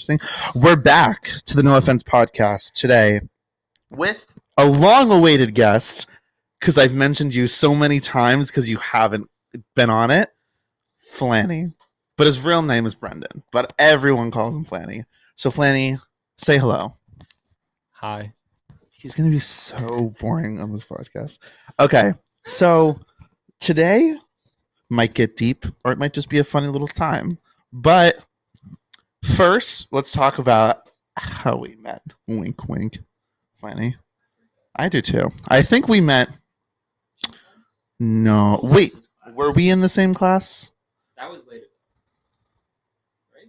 interesting. We're back to the No Offense podcast today with a long awaited guest because I've mentioned you so many times because you haven't been on it. Flany. But his real name is Brendan, but everyone calls him Flany. So, Flany, say hello. Hi. He's going to be so boring on this podcast. Okay. So, today might get deep or it might just be a funny little time. But first, let's talk about how we met. Wink, wink. Flany. I do too. I think we met. No. Wait. Were we in the same class? That was later. Right?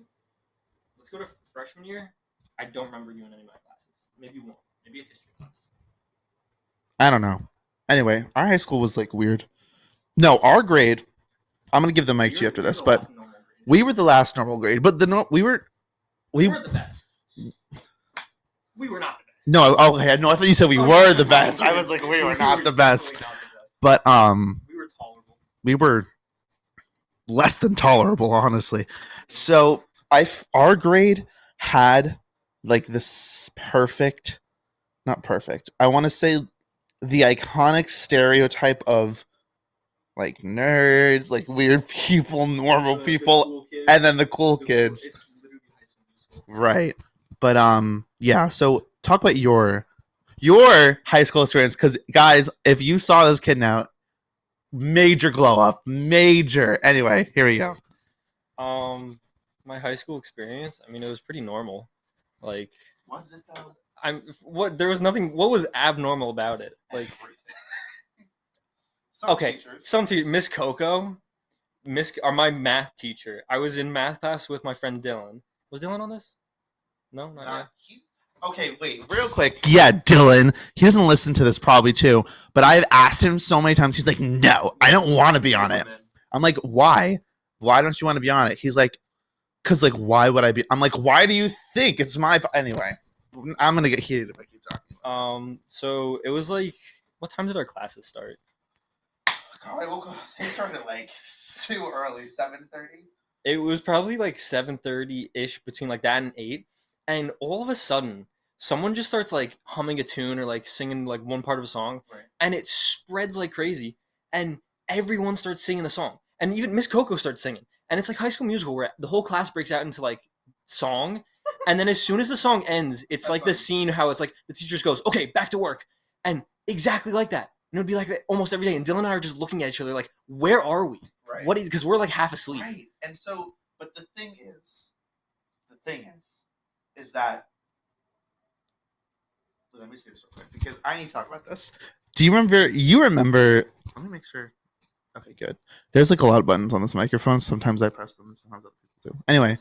Let's go to freshman year. I don't remember you in any of my classes. Maybe one. Maybe a history class. I don't know. Anyway, our high school was like weird. No, our grade. I'm gonna give the mic to you after this, but last normal grade. we were the last normal grade. But the no, we were. We We were the best. We were not the best. no. Okay, no. I thought you said we Oh, were the best. we I was like, we were we not the best. not the best. But um, We were tolerable. we were less than tolerable, honestly. So I, our grade had like this perfect, not perfect. I want to say the iconic stereotype of like nerds, like weird people, normal The- the people, cool and then the cool The kids. It's literally High School Musical. Right. But um yeah, so talk about your your high school experience cuz guys, if you saw this kid now major glow up, major. Anyway, here we go. Um, my high school experience. I mean, it was pretty normal. Like, Was it though? I'm what there was nothing. What was abnormal about it? Like, okay, some te- Miss Coco, Miss or my math teacher. I was in math class with my friend Dylan. Was Dylan on this? No, not yet. okay, wait, real quick. Yeah, Dylan. He doesn't listen to this probably too, but I've asked him so many times. He's like, "No, I don't want to be on it." I'm like, "Why? Why don't you want to be on it?" He's like, "Cause like, why would I be?" I'm like, "Why do you think it's my?" po-" Anyway, I'm gonna get heated if I keep talking. Um, so it was like, what time did our classes start? God, I woke up. They started like too early, seven thirty. It was probably like seven thirty ish, between like that and eight, and all of a sudden, someone just starts like humming a tune or like singing like one part of a song, Right. and it spreads like crazy, and everyone starts singing the song, and even Miss Coco starts singing, and it's like High School Musical where the whole class breaks out into like song, and then as soon as the song ends, it's That's like the scene how it's like the teacher just goes, "Okay, back to work," and exactly like that. And it would be like that almost every day. And Dylan and I are just looking at each other like, "Where are we? Right. What is?" Because we're like half asleep. Right. And so, but the thing is, the thing is, is that. Let me say this real quick because I need to talk about this. Do you remember? You remember? Let me make sure. Okay, good. There's like a lot of buttons on this microphone. Sometimes I press them, sometimes other people do. Anyway,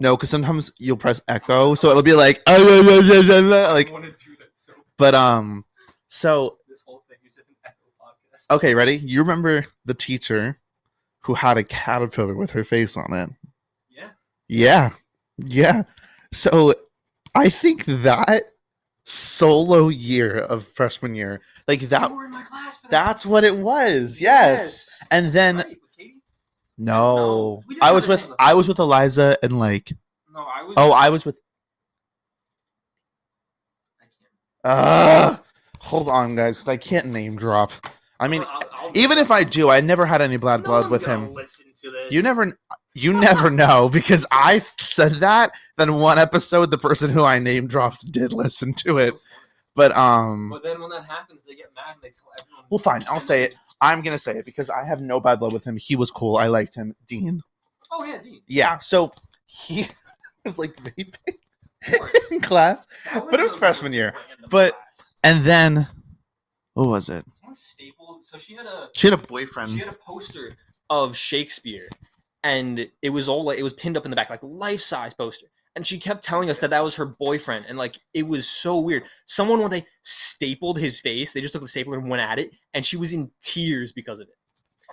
no, because sometimes you'll press echo, so it'll be like, like, want to do that so. but um, so This whole thing is just an echo podcast. okay, ready? You remember the teacher who had a caterpillar with her face on it? Yeah. Yeah. Yeah. So I think that solo year of freshman year, like that you were in my class for that. that's what it was. Yes. And then Right, no. No, I was with I was with Eliza and like No, I was. oh, I was with I uh hold on guys cuz I can't name drop. I mean, I'll- I'll- even if I do, I never had any bad No blood with him. Listen to this. You never you never know because I said that then one episode the person who I name drops did listen to it. But um But then when that happens, they get mad and they tell everyone. Well, fine, I'll say it. I'm gonna say it because I have no bad blood with him. He was cool. I liked him. Dean. Oh yeah, Dean. Yeah. So he was like vaping in class. But it was freshman year. But-. And then what was it? Stapled. So she had a She had a boyfriend. she had a poster of Shakespeare, and it was all like it was pinned up in the back, like life size poster. And she kept telling us that that was her boyfriend, and like it was so weird. Someone one day stapled his face. They just took the stapler and went at it, and she was in tears because of it.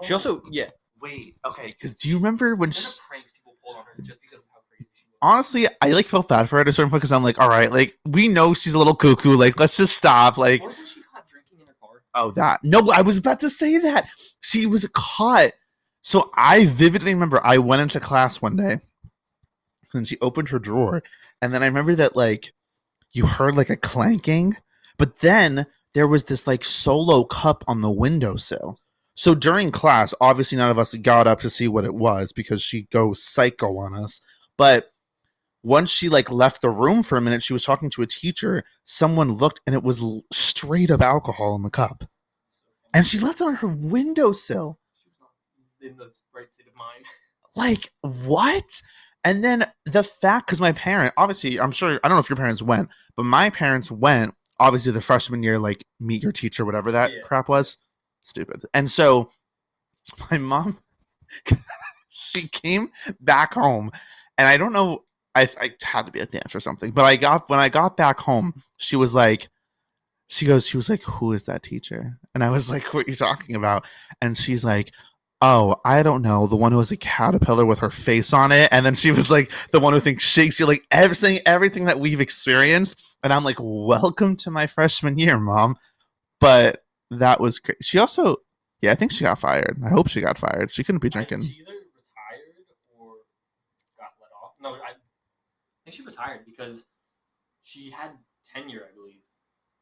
She oh. also, yeah, wait, okay, because do you remember when? She, the pranks people pulled on her just because of how crazy she was. honestly, I like felt bad for her at a certain point because I'm like, all right, like we know she's a little cuckoo. Like, let's just stop. Like, Wasn't she caught drinking in her car? Oh, that. No, I was about to say that. She was caught. So I vividly remember I went into class one day And she opened her drawer, and then I remember that like you heard like a clanking, but then there was this like solo cup on the windowsill. So during class, obviously none of us got up to see what it was because she goes psycho on us. But once she like left the room for a minute, she was talking to a teacher. Someone looked and it was straight up alcohol in the cup. And she left it on her windowsill. She was not in the right state of mind. Like, what? And then the fact, because my parent, obviously, I'm sure, I don't know if your parents went, but my parents went, obviously, the freshman year, like, meet your teacher, whatever that Yeah. crap was. Stupid. And so my mom, she came back home, and I don't know, I, I had to be at dance or something, but I got, when I got back home, she was like, she goes, she was like, who is that teacher? And I was like, what are you talking about? And she's like, oh, I don't know, the one who has a caterpillar with her face on it. And then she was like, the one who thinks Shakespeare, like everything, everything that we've experienced. And I'm like, welcome to my freshman year, mom. But that was crazy. She also, yeah, I think she got fired. I hope she got fired. She couldn't be drinking. She either retired or got let off. No, I think she retired because she had tenure, I believe.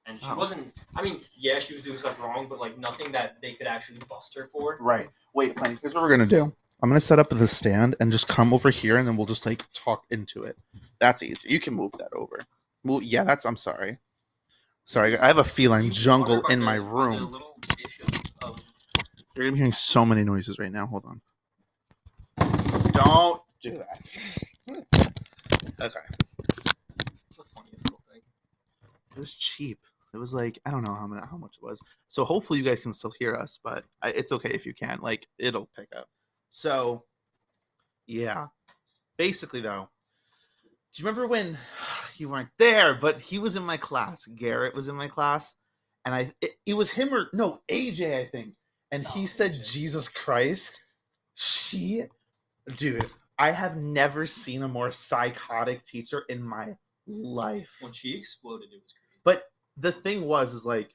And she Oh. wasn't. I mean, yeah, she was doing stuff wrong, but like nothing that they could actually bust her for. Right. Wait, fine. Here's what we're gonna do. I'm gonna set up the stand and just come over here, and then we'll just like talk into it. That's easier. You can move that over. Well, Yeah, that's. I'm sorry. Sorry, I have a feline jungle in my room. of- You're gonna be hearing so many noises right now. Hold on. Don't do that. Okay. It's the funniest little thing. It was cheap. It was like I don't know how many, how much it was. So hopefully you guys can still hear us, but I, it's okay if you can't. Like it'll pick up. So yeah, basically though, do you remember when you weren't there, but he was in my class? Garrett was in my class, and I it, it was him or no AJ I think, and he Oh, said AJ. Jesus Christ. She, dude, I have never seen a more psychotic teacher in my life When she exploded, it was the thing was is like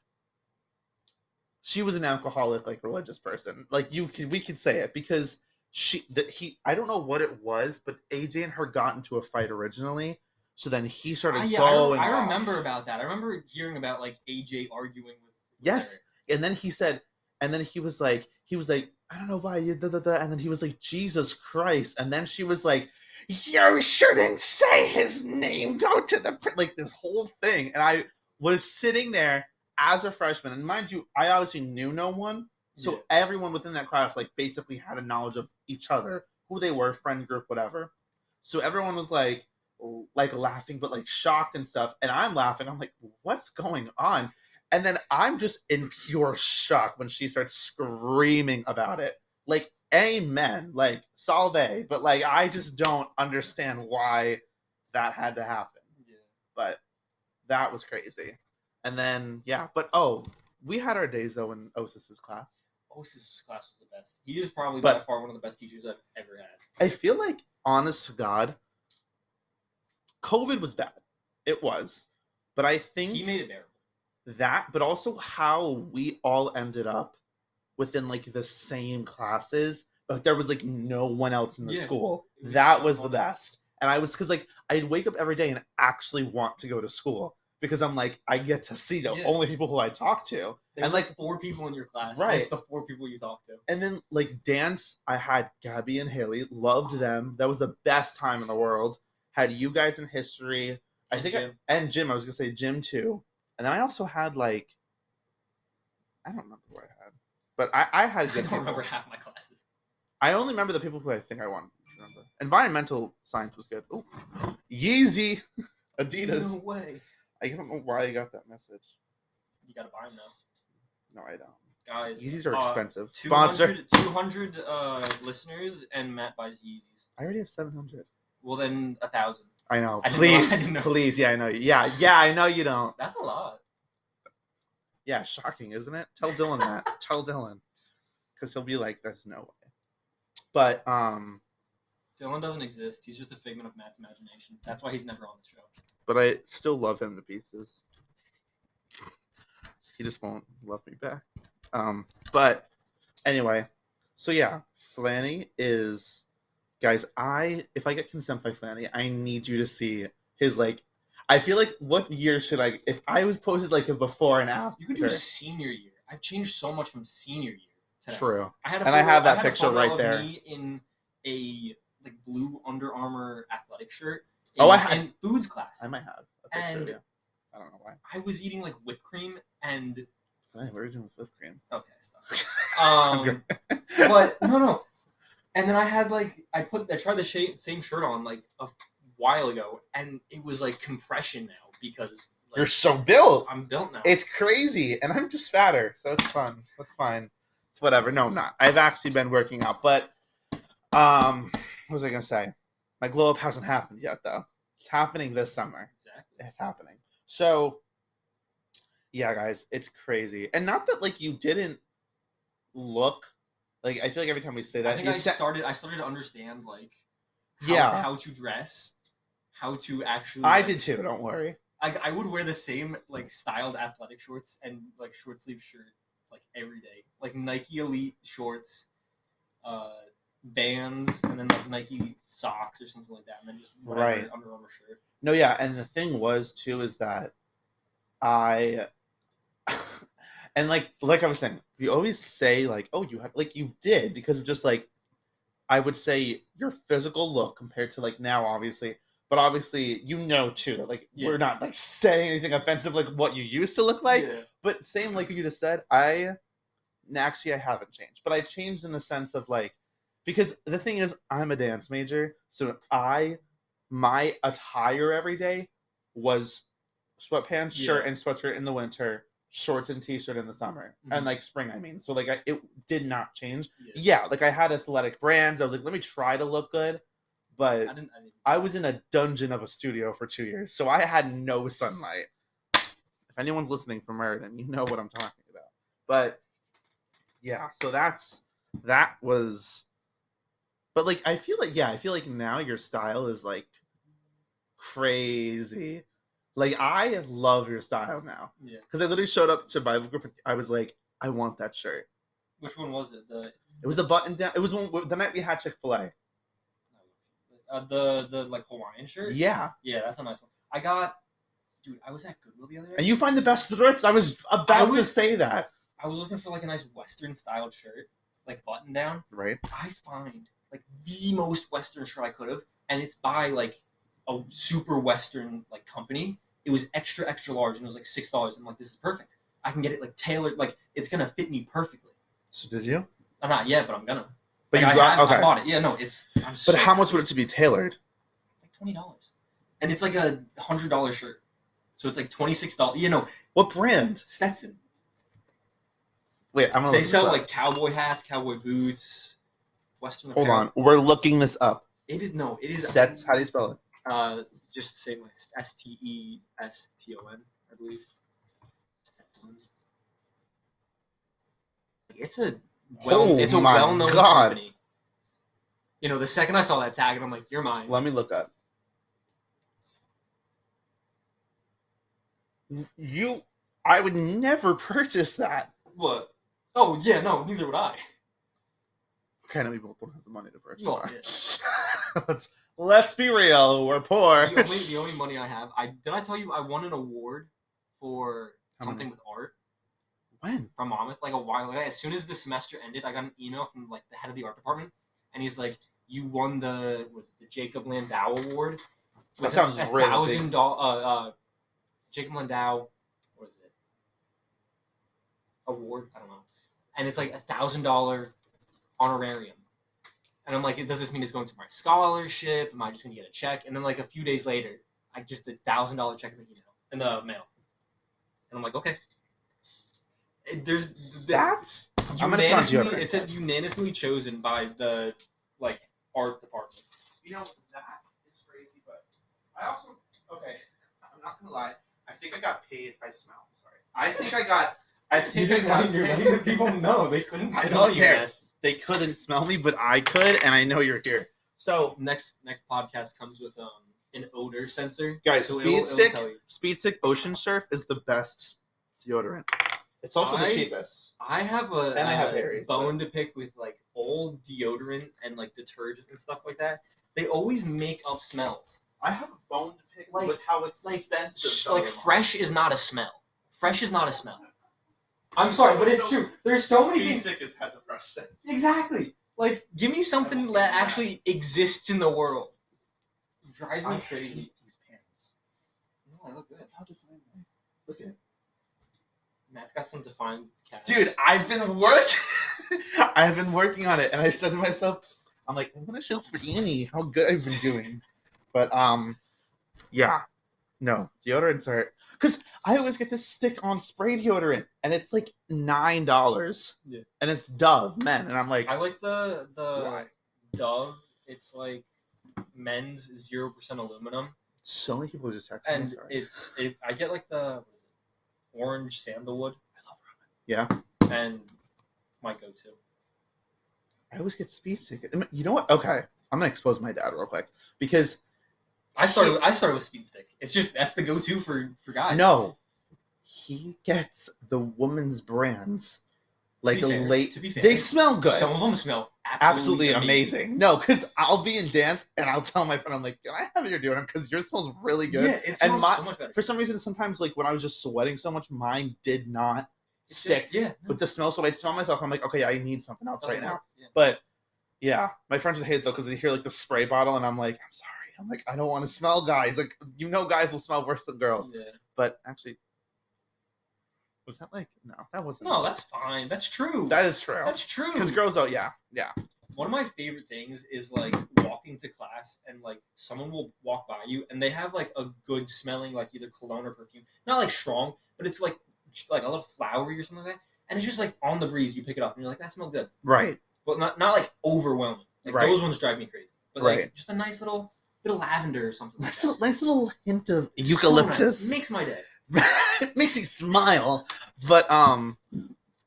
she was an alcoholic like religious person like you we could say it because she that he i don't know what it was but aj and her got into a fight originally so then he started Ah, yeah, I, going I off. remember about that. I remember hearing about like AJ arguing with. Yes. and then he said and then he was like he was like i don't know why you da, da, da. and then he was like jesus christ and then she was like you shouldn't say his name go to the like this whole thing and i was sitting there as a freshman and mind you i obviously knew no one so Yeah. everyone within that class like basically had a knowledge of each other who they were friend group whatever so everyone was like like laughing but like shocked and stuff and i'm laughing i'm like what's going on and then I'm just in pure shock when she starts screaming about it. Like, amen, like, salve. But, like, I just don't understand why that had to happen. Yeah. But that was crazy. And then, yeah, but oh, we had our days, though, in Osis's class. Osis's class was the best. He is probably by far one of the best teachers I've ever had. I feel like, honest to God, COVID was bad. It was. But I think. He made it bearable. that but also how we all ended up within like the same classes but there was like no one else in the Yeah, school that so was the best and i was because like i'd wake up every day and actually want to go to school because i'm like i get to see the Yeah. only people who i talk to There's And, like, four people in your class. Right. It's the four people you talk to. and then like dance i had gabby and haley loved them that was the best time in the world had you guys in history i And think I, and jim i was gonna say jim too and then i also had like i don't remember who i had but i, I had I good don't people. remember half my classes. I only remember the people who I think I wanted to remember. Environmental science was good. Oh, Yeezy, Adidas. No way. I don't know why I got that message. You gotta buy them now, No, I don't. guys. Yeezys are uh, expensive. Sponsor. 200, 200 uh, listeners, and Matt buys Yeezys. I already have seven hundred. Well, then a thousand. I know. I didn't know- I Please, know. please. Yeah, I know. Yeah, yeah, I know you don't. That's a lot. Yeah, shocking, isn't it? Tell Dylan that. Tell Dylan, because he'll be like, "There's no way." But um, Dylan doesn't exist. He's just a figment of Matt's imagination. That's why he's never on the show. but I still love him to pieces. He just won't love me back. Um, but anyway, so yeah, Flany is guys, I if I get consent by Flany, I need you to see his like. I feel like what year should I? If I was posted like a before and after. You could do senior year. I've changed so much from senior year to True. I had a And I have that a picture photo right there. In a like blue Under Armour athletic shirt. Oh, in- I had- in foods class. I might have a picture And- you. I don't know why. I was eating like whipped cream and Hey, what are you doing with whipped cream? okay, stop. Um, but no, no. And then I had like I put I tried the shade, same shirt on like a while ago, and it was like compression now because like, You're so built. I'm built now. It's crazy, and I'm just fatter, so it's fun. That's fine. It's whatever. No, I'm not. I've actually been working out, but um, what was I gonna say? My glow up hasn't happened yet, though. It's happening this summer. exactly. It's happening. So, yeah, guys, it's crazy, and not that like you didn't look like. I feel like every time we say that, I think I started I started to understand like how, Yeah. how to dress, how to actually. I like- did too. Don't worry. I, I would wear the same like styled athletic shorts and like short sleeve shirt like every day, like Nike Elite shorts, uh, Vans, and then like Nike socks or something like that, and then just whatever Right. Under Armour shirt. No, yeah, and the thing was too is that I and like like I was saying, you always say like, oh, you have like you did because of just like I would say your physical look compared to like now, obviously, but obviously you know too that like Yeah. we're not like saying anything offensive like what you used to look like, yeah. but same like you just said, I actually I haven't changed, but I changed in the sense of like because the thing is I'm a dance major, so I my attire every day was sweatpants, shirt, and sweatshirt in the winter, shorts and t-shirt in the summer, Mhm. and like spring. I mean, so like I, it did not change. yeah. Yeah, like I had athletic brands. I was like, let me try to look good, but I didn't. I, didn't I was in a dungeon of a studio for two years, so I had no sunlight. If anyone's listening from Meriden, you know what I'm talking about. But yeah, so that's that was. But like, I feel like yeah, I feel like now your style is like crazy. Like I love your style now yeah. because I literally showed up to Bible group. And I was like, I want that shirt. Which one was it? The It was the button down. It was one the night we had Chick Fil A. uh, the the like Hawaiian shirt. Yeah, Yeah, that's a nice one. I got, dude. I was at Goodwill the other day. and you find the best thrifts. I was about was- to say that. I was looking for like a nice Western styled shirt, like button down. Right. I find like the most Western shirt I could have, and it's by like a super Western like company. It was extra extra large, and it was like six dollars. I'm like, this is perfect. I can get it like tailored, like it's gonna fit me perfectly. So did you? I'm not yet, but I'm gonna. But Like, you I, got I, okay. I bought it. Yeah, no, it's. I'm but so how much would it to be tailored? Like twenty dollars, and it's like a hundred dollar shirt. So it's like twenty six dollars. You know, What brand? Stetson. Wait, I'm gonna. They sell like cowboy hats, cowboy boots, Western. Hold apparel. on, we're looking this up. It is no. It is. Stet. How do you spell it? Uh, just say my S T E S T O N, I believe. It's a well. Oh it's a my well-known God. company. You know, the second I saw that tag, and I'm like, "You're mine." Let me look up. You, I would never purchase that. What? Oh yeah, no, neither would I. Kind of people don't have the money to purchase. Well, that. let's let's be real. We're poor. The only, the only money I have, I did I tell you I won an award for How something many? with art when? from Monmouth like a while ago. As soon as the semester ended, I got an email from like the head of the art department, and he's like, "You won the was it the Jacob Landau Award That a- sounds a, really thousand dollars. Uh, uh, Jacob Landau, what is it? Award? I don't know. And it's like a thousand dollar honorarium. And I'm like, does this mean it's going to my scholarship? Am I just gonna get a check? And then like a few days later, I just a thousand dollar check in the email in the mail. And I'm like, okay. It- there's th- That's. I'm gonna count you unanimously it said unanimously chosen by the like art department. You know that is crazy, but I also okay. I'm not gonna lie. I think I got paid by smell. I'm sorry. I think I got. I think you just I got paid. know they couldn't I don't care. man. They couldn't smell me, but I could, and I know you're here. So, Next next podcast comes with um an odor sensor. guys, So Speed it'll- it'll Stick. Speed Stick Ocean Surf is the best deodorant. It's also I- the cheapest. I have a, And I have a Harry's, bone to pick with like old deodorant and like detergent and stuff like that, they always make up smells. I have a bone to pick Like- with how like- expensive. Like are. fresh is not a smell. Fresh is not a smell. I'm sorry, but it's true. There's so many things. Stick is- has a fresh scent. Exactly. Like, give me something that actually exists in the world. drives me I crazy. hate these pants. No, I look good. How defined they? Look at Matt's got some defined calves. Dude, I've been working. I've been working on it, and I said to myself, "I'm like, I'm gonna show for Franny how good I've been doing." But um, yeah, no deodorants are because I always get this stick-on spray deodorant, and it's like nine dollars. Yeah. and it's Dove men, and I'm like, I like the the Why? Dove. It's like men's zero percent aluminum, so many people just text me. and it's it, I get like the what is it, orange sandalwood, I love ramen. yeah, and my go-to. I always get speed stick. You know what? Okay, I'm gonna expose my dad real quick because I started. I started with Speed Stick. It's just that's the go-to for for guys. No, he gets the woman's brands, like the fair- late. to be fair, they smell good, Some of them smell absolutely absolutely, amazing. No, because I'll be in dance and I'll tell my friend, I'm like, "Can I have your deodorant? Because yours smells really good." Yeah, it smells my- so much better. For some reason, sometimes like when I was just sweating so much, mine did not It's stick just- yeah, no, with the smell. So I'd smell myself. I'm like, okay, I need something else doesn't right now. yeah. But yeah, my friends would hate it though because they hear like the spray bottle, and I'm like, I'm sorry. I'm like, I don't want to smell guys. Like, you know, guys will smell worse than girls. Yeah. But actually, was that like no? That wasn't. No, that's fine. That's true. that is true. that's true. Because girls, oh yeah, yeah. One of my favorite things is like walking to class and like someone will walk by you and they have like a good smelling like either cologne or perfume, not like strong, but it's like like a little flowery or something like that. And it's just like on the breeze, you pick it up and you're like, that smells good, Right. but not not like overwhelming. Like Right. those ones drive me crazy. But like Right. just a nice little bit of lavender or something. Like Nice that. little, nice little hint of So nice. eucalyptus. makes my day. it makes you smile. But um,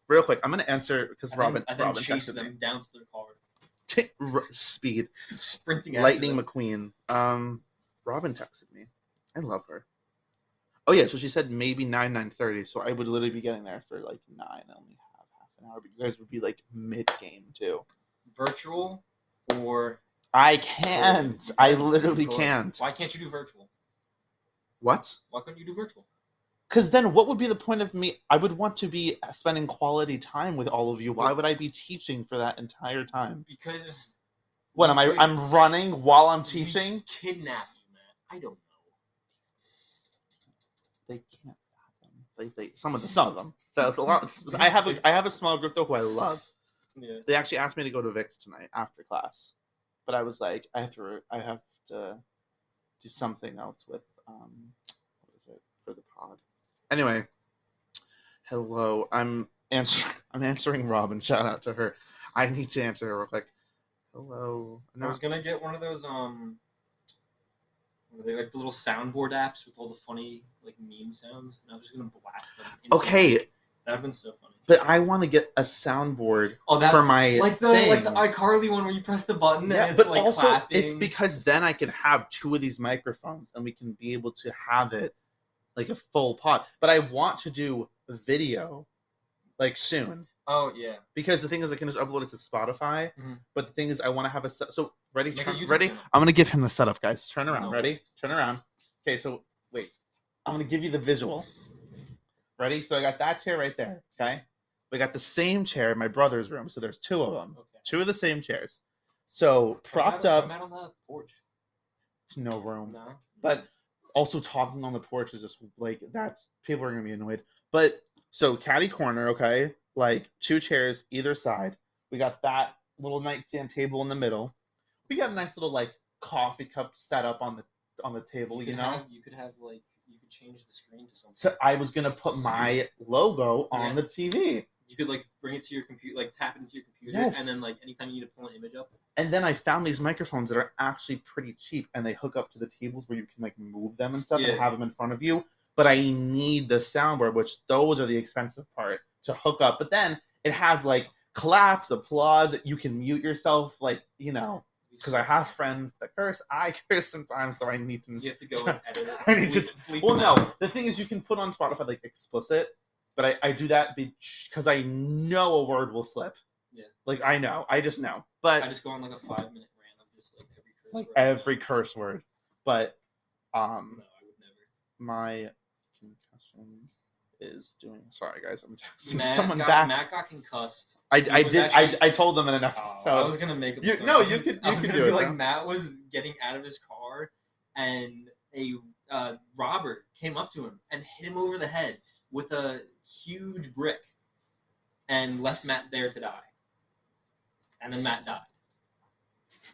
real quick, I'm gonna answer because Robin and then Robin chase them me. down to their car, Speed, sprinting. Lightning them. McQueen. Um, Robin texted me. I love her. Oh yeah, so she said maybe nine nine thirty. So I would literally be getting there for like nine. I only have half an hour, but you guys would be like mid game too. virtual or I can't. I literally can't. Why can't you do virtual? What? Why couldn't you do virtual? Because then, what would be the point of me? I would want to be spending quality time with all of you. Why would I be teaching for that entire time? Because What am I? I'm running while I'm teaching. kidnap you, Matt. I don't know. They can't. They, they, some of them, some of them. That's a lot. I have a, I have a small group though who I love. Yeah. They actually asked me to go to Vix tonight after class, but I was like, I have to, I have to do something else with, um, what is it for the pod? Anyway, hello. I'm answering. I'm answering Robin. Shout out to her. I need to answer her real quick. Hello. I was gonna get one of those um, what are they like the little soundboard apps with all the funny like meme sounds, and I was just gonna blast them. okay, mic. that would've been so funny. but I want to get a soundboard Oh, that for my like the thing. like the iCarly one where you press the button Yeah, and it's but like also clapping. it's because then I can have two of these microphones and we can be able to have it like a full pod. But I want to do video like soon oh yeah, because the thing is I can just upload it to Spotify. Mhm. But the thing is I want to have a set. So ready, turn, ready. channel. I'm gonna give him the setup, guys. Turn around. No. Ready? Turn around. Okay, so wait. I'm gonna give you the visual. Ready? So I got that chair right there. Okay. We got the same chair in my brother's room. So there's two of them. okay. Two of the same chairs. So propped I'm up. I'm out on the porch. No room. No, But also talking on the porch is just like that's people are gonna be annoyed. But so caddy corner, okay, like two chairs either side. We got that little nightstand table in the middle. We got a nice little like coffee cup set up on the on the table, you you know. have, you could have like could change the screen to something. So I was gonna put my logo on Yeah. the TV. You could like bring it to your computer, like tap it into your computer, Yes. and then like anytime you need to pull an image up. And then I found these microphones that are actually pretty cheap and they hook up to the tables where you can like move them and stuff and have them in front of you. But I need the soundboard, which those are the expensive part to hook up. But then it has like claps, applause, you can mute yourself, like, you know, because I have friends that curse. I curse sometimes, so I need to. You have to go and edit. it. I need to- Well, no, the thing is, you can put on Spotify like explicit, but I, I do that because I know a word will slip. Yeah. Like I know, I just know, but I just go on like a five minute rant of just like every curse like word. every curse word. But um, No, I would never. my concussion is doing. Sorry, guys, I'm texting Matt someone got, back. Matt got concussed. I, I did. actually- I, I told them in an Oh. I was gonna make You- no, you could- you could do be it, like though. Matt was getting out of his car, and a uh, robber came up to him and hit him over the head with a huge brick, and left Matt there to die. And then Matt died.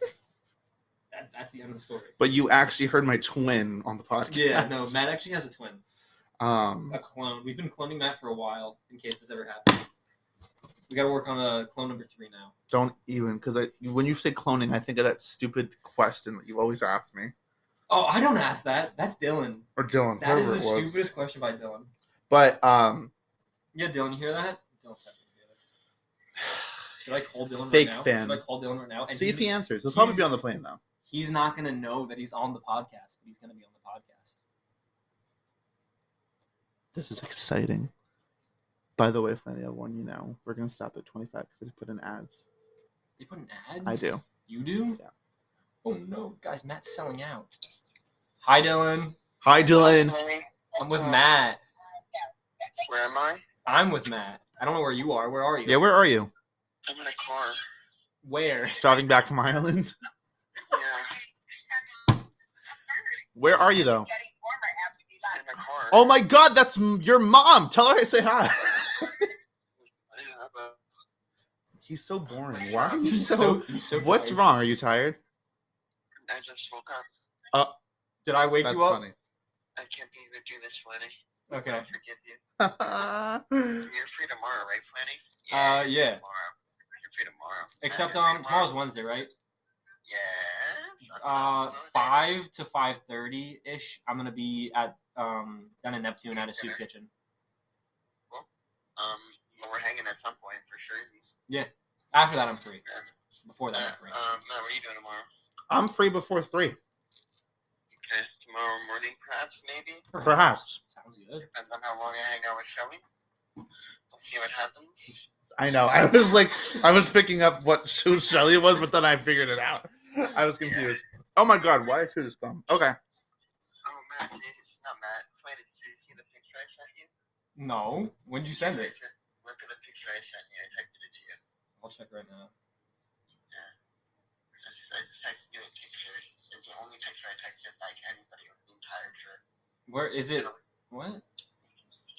that, that's the end of the story. but you actually heard my twin on the podcast. Yeah, no, Matt actually has a twin, Um, a clone. We've been cloning Matt for a while, in case this ever happens. We got to work on a clone number three now. don't even because I when you say cloning, I think of that stupid question that you always ask me Oh, I don't ask that. That's Dylan. or Dylan. That is the stupidest question by Dylan. But um, Yeah, Dylan, you hear that? Dylan said to. Should I call Dylan Fake right now? fan. Should I call Dylan right now? And see if he answers. He'll probably be on the plane though. he's not gonna know that he's on the podcast, but he's gonna be on the podcast. This is exciting. By the way, Flany, I want you know we're gonna stop at twenty five because I just put in ads. They put in ads. I do. You do? Yeah. Oh no, guys, Matt's selling out. Hi, Dylan. Hi, Dylan. I'm with Matt. Where am I? I'm with Matt. I don't know where you are. Where are you? Yeah, where are you? I'm in a car. Where? Driving back from Ireland. Yeah, Where are you though? In a car. Oh my God, that's your mom. Tell her I say hi. Yeah, He's so boring. Why are you so? so, so What's tired. wrong? Are you tired? I just woke up. Uh, Did I wake That's you up? funny. I can't believe you do this, Flany. Okay. I forgive you. You're free tomorrow, right, Flany? Uh, yeah. Tomorrow. You're free tomorrow. Except You're um, tomorrow's Wednesday, right? Yes. Uh, five to five thirty ish. I'm gonna be at um down in Neptune at a soup kitchen. Um, well, we're hanging at some point for sure. Yeah. After that, I'm free. Yeah. Before that, Uh, I'm free. um, Matt, what are you doing tomorrow? I'm free before three. Okay, tomorrow morning, perhaps, maybe. Perhaps. Sounds good. Depends on how long I hang out with Shelly. We'll see what happens. I know. I was like, I was picking up what who Shelly was, but then I figured it out. I was confused. Oh my God, why should this come? Okay. Oh, Matt, it's not Matt. Wait, did you see the picture I sent you? No. When did you send it? Look at the picture I sent you. I texted it to you. I'll check right now. Just- I texted you a picture. It's the only picture I texted like anybody with the entire trip. Where is it? What?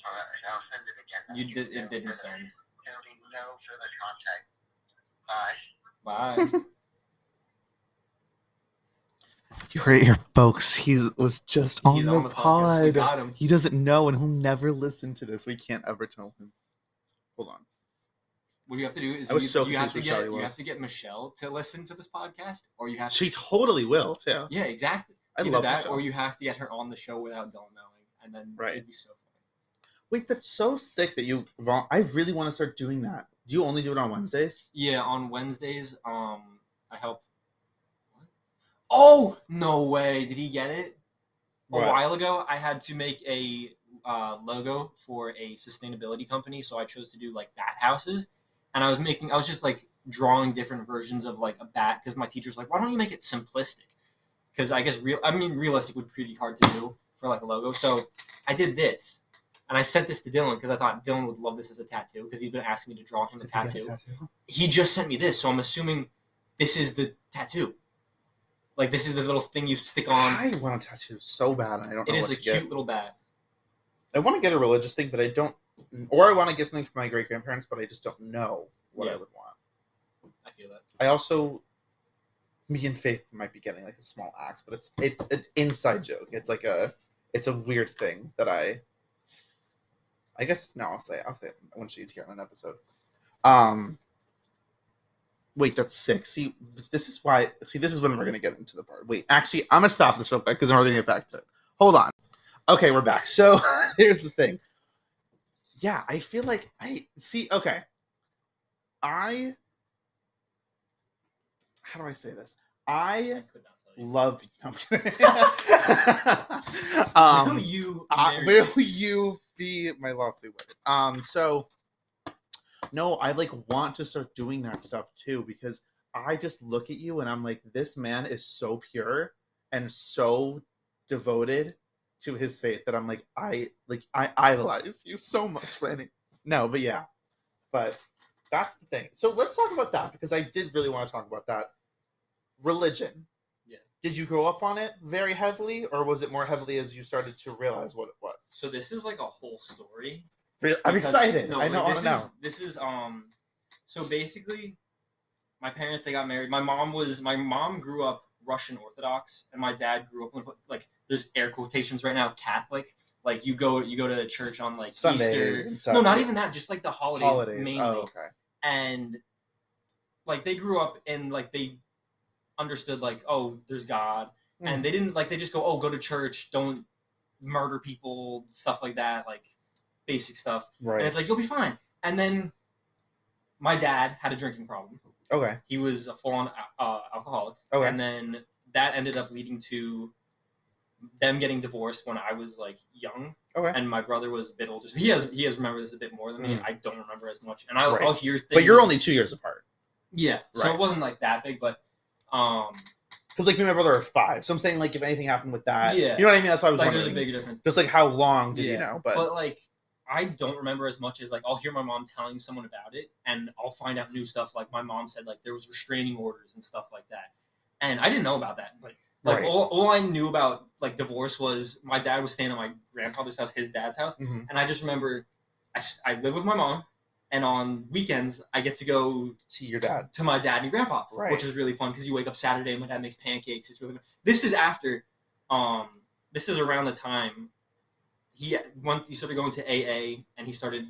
Alright, I'll send it again. You did. It didn't send. There'll be no further contact. Bye. Bye. You heard it here, folks. He was just on, He's the, on the pod. got him. He doesn't know, and he'll never listen to this. We can't ever tell him. Hold on. What you have to do is I was you, so you have to confused get you was. have to get Michelle to listen to this podcast, or you have to She totally will too. yeah exactly. I Either love that, or you have to get her on the show without Dylan knowing, and then Right. it'd be so funny. Wait, that's so sick that you. vol- I really want to start doing that. Do you only do it on Wednesdays? Yeah, on Wednesdays, um, I help. Oh no way! Did he get it? A What? while ago, I had to make a uh, logo for a sustainability company, so I chose to do like bat houses, and I was making, I was just like drawing different versions of like a bat because my teacher's like, why don't you make it simplistic? Because I guess real, I mean, realistic would be pretty hard to do for like a logo. So I did this, and I sent this to Dylan because I thought Dylan would love this as a tattoo because he's been asking me to draw him a Did you get tattoo tattoo? he just sent me this, so I'm assuming this is the tattoo. Like this is the little thing you stick on. I want a tattoo so bad, I don't It is a cute get. little bag. I want to get a religious thing, but I don't. Or I want to get something for my great grandparents, but I just don't know what I would want. I feel that. I also, me and Faith might be getting like a small axe, but it's it's an inside joke. It's like a it's a weird thing that I. I guess no, I'll say. I'll say it when she's here on an episode. Um. Wait, that's sick. See, this- is why. See, this is when we're gonna get into the part. Wait, actually, I'm gonna stop this real quick because we're gonna get back to it. Hold on. Okay, we're back. So here's the thing. Yeah, I feel like I see. Okay, I how do I say this? I I could not tell you. love no, I'm. Will um, you uh, will you be my lovely wife? Um, so No, I like want to start doing that stuff too because I just look at you and I'm like, this man is so pure and so devoted to his faith that I'm like, I like I idolize you so much, Lanny. No, but yeah, but that's the thing. So let's talk about that because I did really want to talk about that. Religion. Yeah. Did you grow up on it very heavily, or was it more heavily as you started to realize what it was? So this is like a whole story. I'm excited. no, I know. I This know. is, this is um. So basically, my parents they got married. My mom was my mom grew up Russian Orthodox, and my dad grew up with like there's air quotations right now Catholic. Like you go you go to church on like Sundays Easter. and stuff. No, not even that. Just like the holidays, holidays. mainly. Oh, okay. and like they grew up and like they understood like oh there's God Hmm. and they didn't like they just go oh go to church don't murder people stuff like that like basic stuff Right. and it's like you'll be fine and then my dad had a drinking problem okay. he was a full-on uh, alcoholic Okay. and then that ended up leading to them getting divorced when I was like young, Okay. and my brother was a bit older. So he has he has remembered this a bit more than me. Mhm. I don't remember as much, and I'll, Right. I'll hear things. But you're only two years apart. yeah, so it wasn't like that big, but um, Because like me and my brother are five, so I'm saying like if anything happened with that, Yeah. you know what I mean. That's why I was like wondering. there's a big difference. Just like how long did you know? But, But like I don't remember as much as like I'll hear my mom telling someone about it, and I'll find out new stuff. Like my mom said, like there was restraining orders and stuff like that, and I didn't know about that. But like Right. all, all I knew about like divorce was my dad was staying at my grandfather's house, his dad's house, Mhm. and I just remember I live with my mom, and on weekends I get to go see your dad. to my dad and grandpa, Right. which is really fun because you wake up Saturday and my dad makes pancakes. It's really fun. This is after, um, this is around the time he went. He started going to AA and he started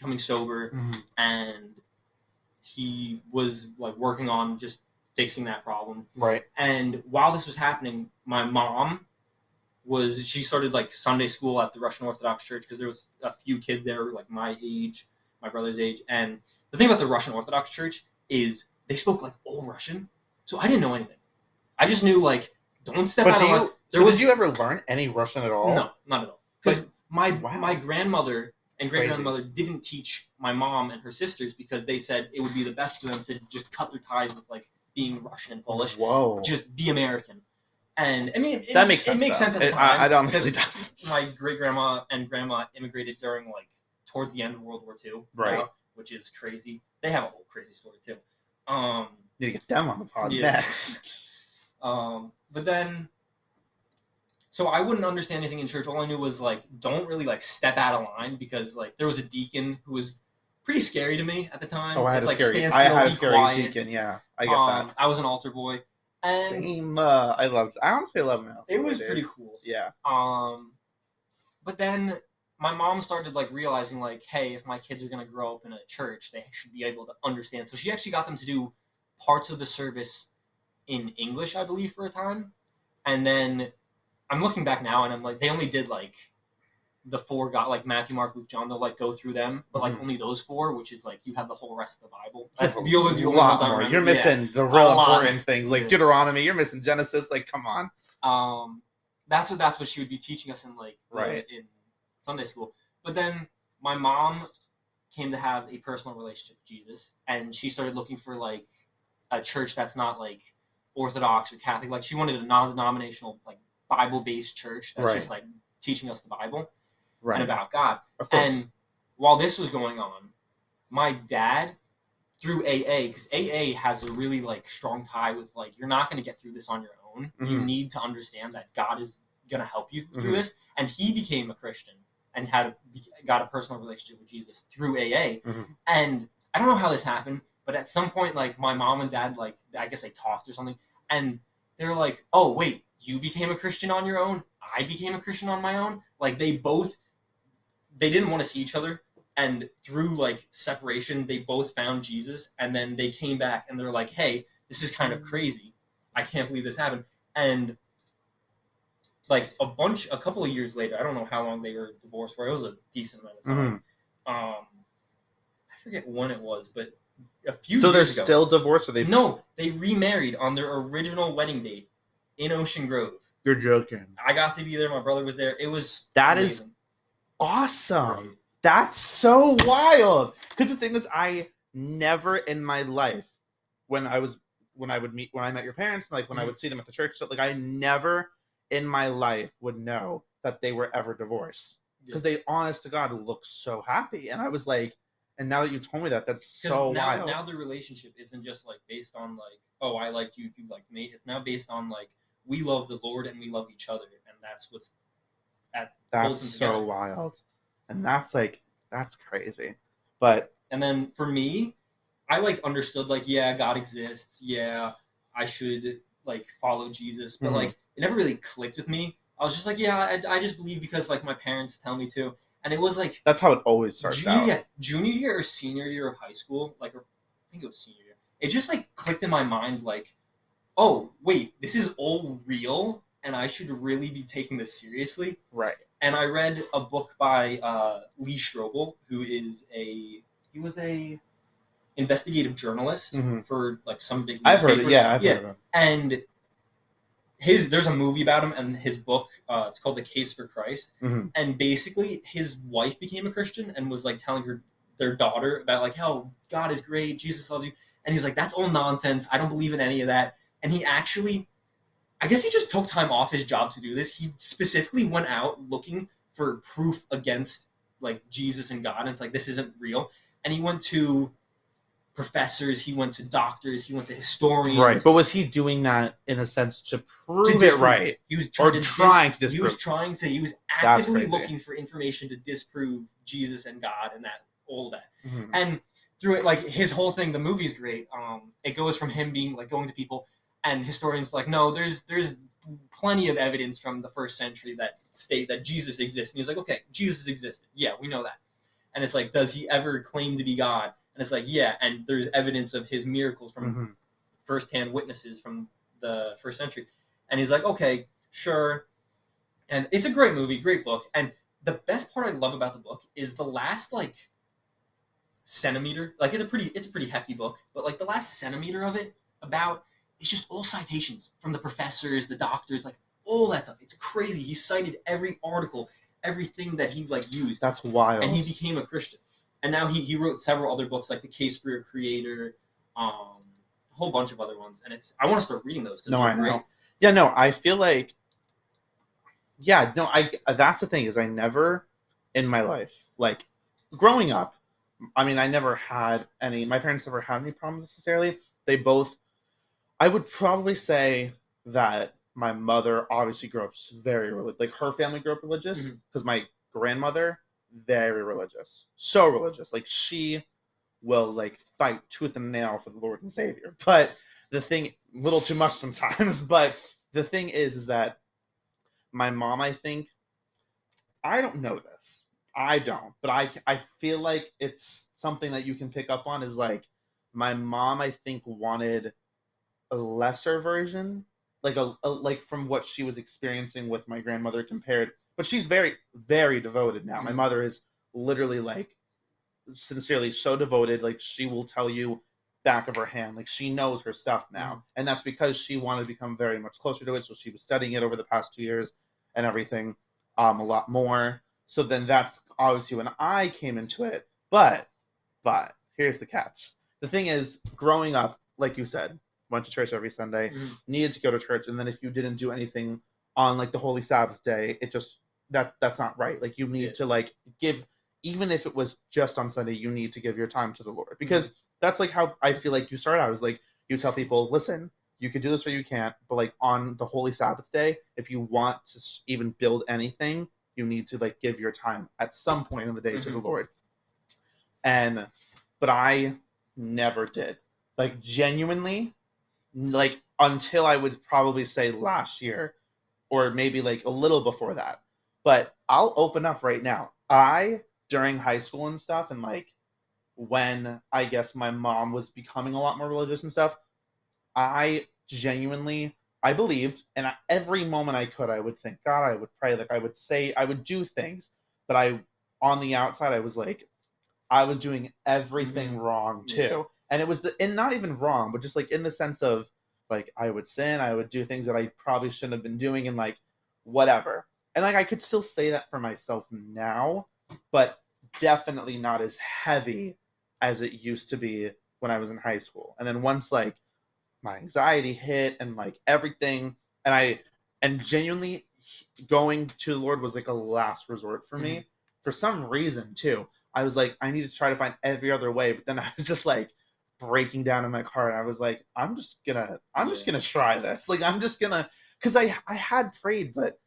coming sober, mm-hmm. and he was like working on just fixing that problem. Right. And while this was happening, my mom was she started like Sunday school at the Russian Orthodox Church because there was a few kids there like my age, my brother's age, and the thing about the Russian Orthodox Church is they spoke like old Russian, so I didn't know anything. I just knew like don't step But out do of line. you? There so was did you ever learn any Russian at all? no, not at all. Because my Wow. my grandmother and great grandmother didn't teach my mom and her sisters because they said it would be the best for them to just cut their ties with like being Russian and Polish, Whoa. just be American. And I mean, it, that makes sense. It makes though. sense at the It- time. I, it honestly does. My great grandma and grandma immigrated during like towards the end of World War II, Right. know, which is crazy. They have a whole crazy story too. Um, Need to get them on the pod Yeah. next. Um, but then, so I wouldn't understand anything in church. All I knew was like, don't really like step out of line because like there was a deacon who was pretty scary to me at the time. Oh, I had it's a like scary. I had a scary quiet. deacon. Yeah, I get um, I was an altar boy, that. and Same. Uh, I loved. I honestly love him. it was pretty cool. Yeah. Um, but then my mom started like realizing like, hey, if my kids are gonna grow up in a church, they should be able to understand. So she actually got them to do parts of the service in English, I believe, for a time, and then I'm looking back now, and I'm like, they only did like the four got like Matthew, Mark, Luke, John. They'll like go through them, but like Mhm. only those four, which is like you have the whole rest of the Bible. That's the only, the only lot ones I more. remember. You're Yeah. missing the real important things like Yeah. Deuteronomy. You're missing Genesis. Like, come on. um that's what that's what she would be teaching us in like Right. in Sunday school. But then my mom came to have a personal relationship with Jesus and she started looking for like a church that's not like Orthodox or Catholic. Like she wanted a non-denominational like Bible-based church that's Right. just like teaching us the Bible Right. and about God. And while this was going on, my dad through AA because AA has a really like strong tie with like you're not going to get through this on your own. You Mhm. need to understand that God is going to help you through Mhm. this. And he became a Christian and had a, got a personal relationship with Jesus through AA. Mhm. And I don't know how this happened, but at some point, like my mom and dad, like I guess they talked or something, and they're like, "Oh wait, you became a Christian on your own. I became a Christian on my own." Like they both, they didn't want to see each other, and through like separation, they both found Jesus, and then they came back and they're like, "Hey, this is kind of crazy. I can't believe this happened." And like a bunch, a couple of years later, I don't know how long they were divorced for. It was a decent amount of time. Mhm. Um, I forget when it was, but a few. So they're ago. still divorced, or they? No, they remarried on their original wedding date in Ocean Grove. You're joking. I got to be there. My brother was there. It was That is amazing. Awesome. Great. That's so wild. Because the thing is, I never in my life, when I was when I would meet when I met your parents, like when I Mhm. would see them at the church, so, like I never in my life would know that they were ever divorced. Because they honest to God look so happy. And I was like, and now that you told me that, that's 'Cause so now, wild. now the relationship isn't just like based on like, oh, I liked you, you liked me. It's now based on like we love the Lord and we love each other, and that's what's at that's holds them so together. wild. And that's like that's crazy. But And then for me, I like understood like, yeah, God exists. Yeah, I should like follow Jesus, but Mhm. like it never really clicked with me. I was just like, yeah, I, I just believe because like my parents tell me to, and it was like that's how it always starts junior, out. yeah, junior year or senior year of high school, like or, I think it was senior year. It just like clicked in my mind, like, oh wait, this is all real, and I should really be taking this seriously. Right. And I read a book by uh, Lee Strobel, who is a he was a investigative journalist Mhm. for like some big. I've heard it. newspaper. Yeah, I've yeah, heard of it. and his there's a movie about him and his book uh, it's called the case for christ Mhm. and basically his wife became a christian and was like telling her their daughter about like how god is great jesus loves you and he's like that's all nonsense i don't believe in any of that and he actually i guess he just took time off his job to do this he specifically went out looking for proof against like jesus and god and it's like this isn't real and he went to professors he went to doctors he went to historians Right. But was he doing that in a sense to prove to it right? He was trying to trying to He was trying to. He was actively looking for information to disprove Jesus and God and that all that. Mhm. And through it, like his whole thing, the movie's great. Um, it goes from him being like going to people, and historians are like, no, there's there's plenty of evidence from the first century that state that Jesus exists. And he's like, okay, Jesus existed. Yeah, we know that. And it's like, does he ever claim to be God? And it's like, yeah, and there's evidence of his miracles from Mhm. firsthand witnesses from the first century. And he's like, okay, sure. And it's a great movie, great book. And the best part I love about the book is the last like centimeter. Like it's a pretty it's a pretty hefty book, but like the last centimeter of it about it's just all citations from the professors, the doctors, like all that stuff. It's crazy. He cited every article, everything that he like used That's wild. and he became a Christian. And now he, he wrote several other books like The Case for Your Creator, um, a whole bunch of other ones. And it's I want to start reading those because No, I know. Yeah, no, I feel like yeah, no, I that's the thing is I never in my life like growing up. I mean, I never had any. My parents never had any problems necessarily. They both. I would probably say that my mother obviously grew up very religious. Like her family grew up religious mm-hmm. because my grandmother very religious, so religious. Like she will like fight tooth and nail for the Lord and Savior. But the thing, little too much sometimes. But the thing is, is that my mom, I think, I don't know this. I don't, but I I feel like it's something that you can pick up on. Is like my mom, I think, wanted a lesser version, like a, a like from what she was experiencing with my grandmother compared. But she's very very devoted now. My Mhm. mother is literally like sincerely so devoted. Like she will tell you back of her hand. Like she knows her stuff now, and that's because she wanted to become very much closer to it. So she was studying it over the past two years and everything, um, a lot more. So then that's obviously when I came into it. But, but here's the catch. The thing is, growing up, like you said, went to church every Sunday, Mhm. needed to go to church, and then if you didn't do anything on like the Holy Sabbath day, it just that that's not right. Like you need Yeah. to like give, even if it was just on Sunday, you need to give your time to the Lord because that's like how I feel like you start out. Is like you tell people, listen, you can do this or you can't, but like on the Holy Sabbath day, if you want to even build anything, you need to like give your time at some point in the day to the Mhm. Lord. And but I never did. Like genuinely, like until I would probably say last year or maybe like a little before that. But I'll open up right now. I during high school and stuff and like when I guess my mom was becoming a lot more religious and stuff, I genuinely I believed, and I, every moment I could, I would think, God, I would pray, like I would say, I would do things, but I, on the outside, I was like, I was doing everything Mhm. wrong too, and it was the, and not even wrong, but just like in the sense of, like I would sin, I would do things that I probably shouldn't have been doing, and like whatever, and like I could still say that for myself now, but definitely not as heavy as it used to be when I was in high school. And then once like my anxiety hit and like everything, and I and genuinely going to the Lord was like a last resort for me. Mm-hmm. For some reason too, I was like, I need to try to find every other way. But then I was just like breaking down in my car, and I was like, I'm just gonna, I'm just gonna try this. Like I'm just gonna, because I I had prayed, but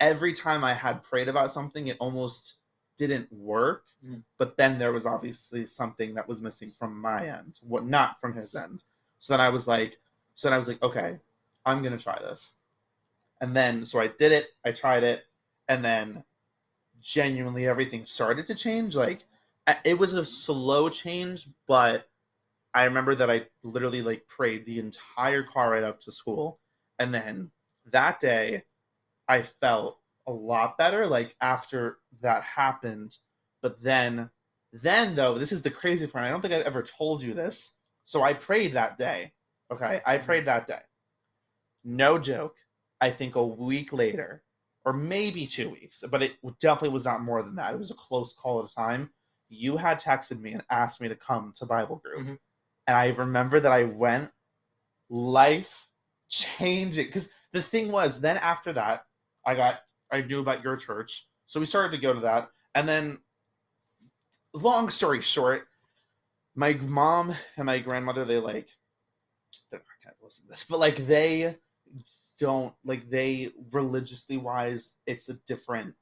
every time I had prayed about something, it almost didn't work. Mhm. But then there was obviously something that was missing from my end, what not from his end. So then I was like, so then I was like, okay, I'm gonna try this. And then so I did it, I tried it, and then genuinely everything started to change. Like it was a slow change, but I remember that I literally like prayed the entire car ride up to school. And then that day I felt a lot better like after that happened. But then then though, this is the crazy part. I don't think I've ever told you this. So I prayed that day. Okay? I prayed that day. No joke. I think a week later, or maybe two weeks, but it definitely was not more than that. It was a close call at a time. You had texted me and asked me to come to Bible group. Mhm. And I remember that I went life changing. Because the thing was, then after that, I got, I knew about your church. So we started to go to that. And then, long story short, my mom and my grandmother, they like, they're not to listen to this, but like they don't like they religiously wise it's a different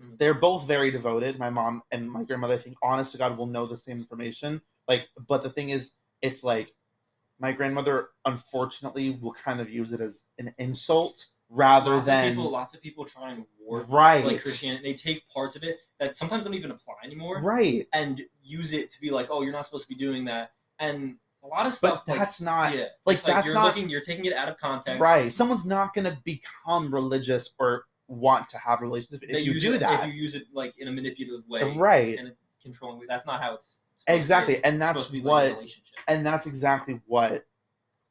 Mm. they're both very devoted my mom and my grandmother i think honest to god will know the same information like but the thing is it's like my grandmother unfortunately will kind of use it as an insult rather lots than of people, lots of people try and warp right like Christianity. They take parts of it that sometimes don't even apply anymore, right and use it to be like, oh, you're not supposed to be doing that. And a lot of but stuff, like, that's not yeah, like, that's you're not- looking, you're taking it out of context. right someone's not going to become religious or want to have relationships if They you do it, that if you use it like in a manipulative way, right and a controlling way. That's not how it's to be. Exactly, and that's to like what- relationship. and that's exactly what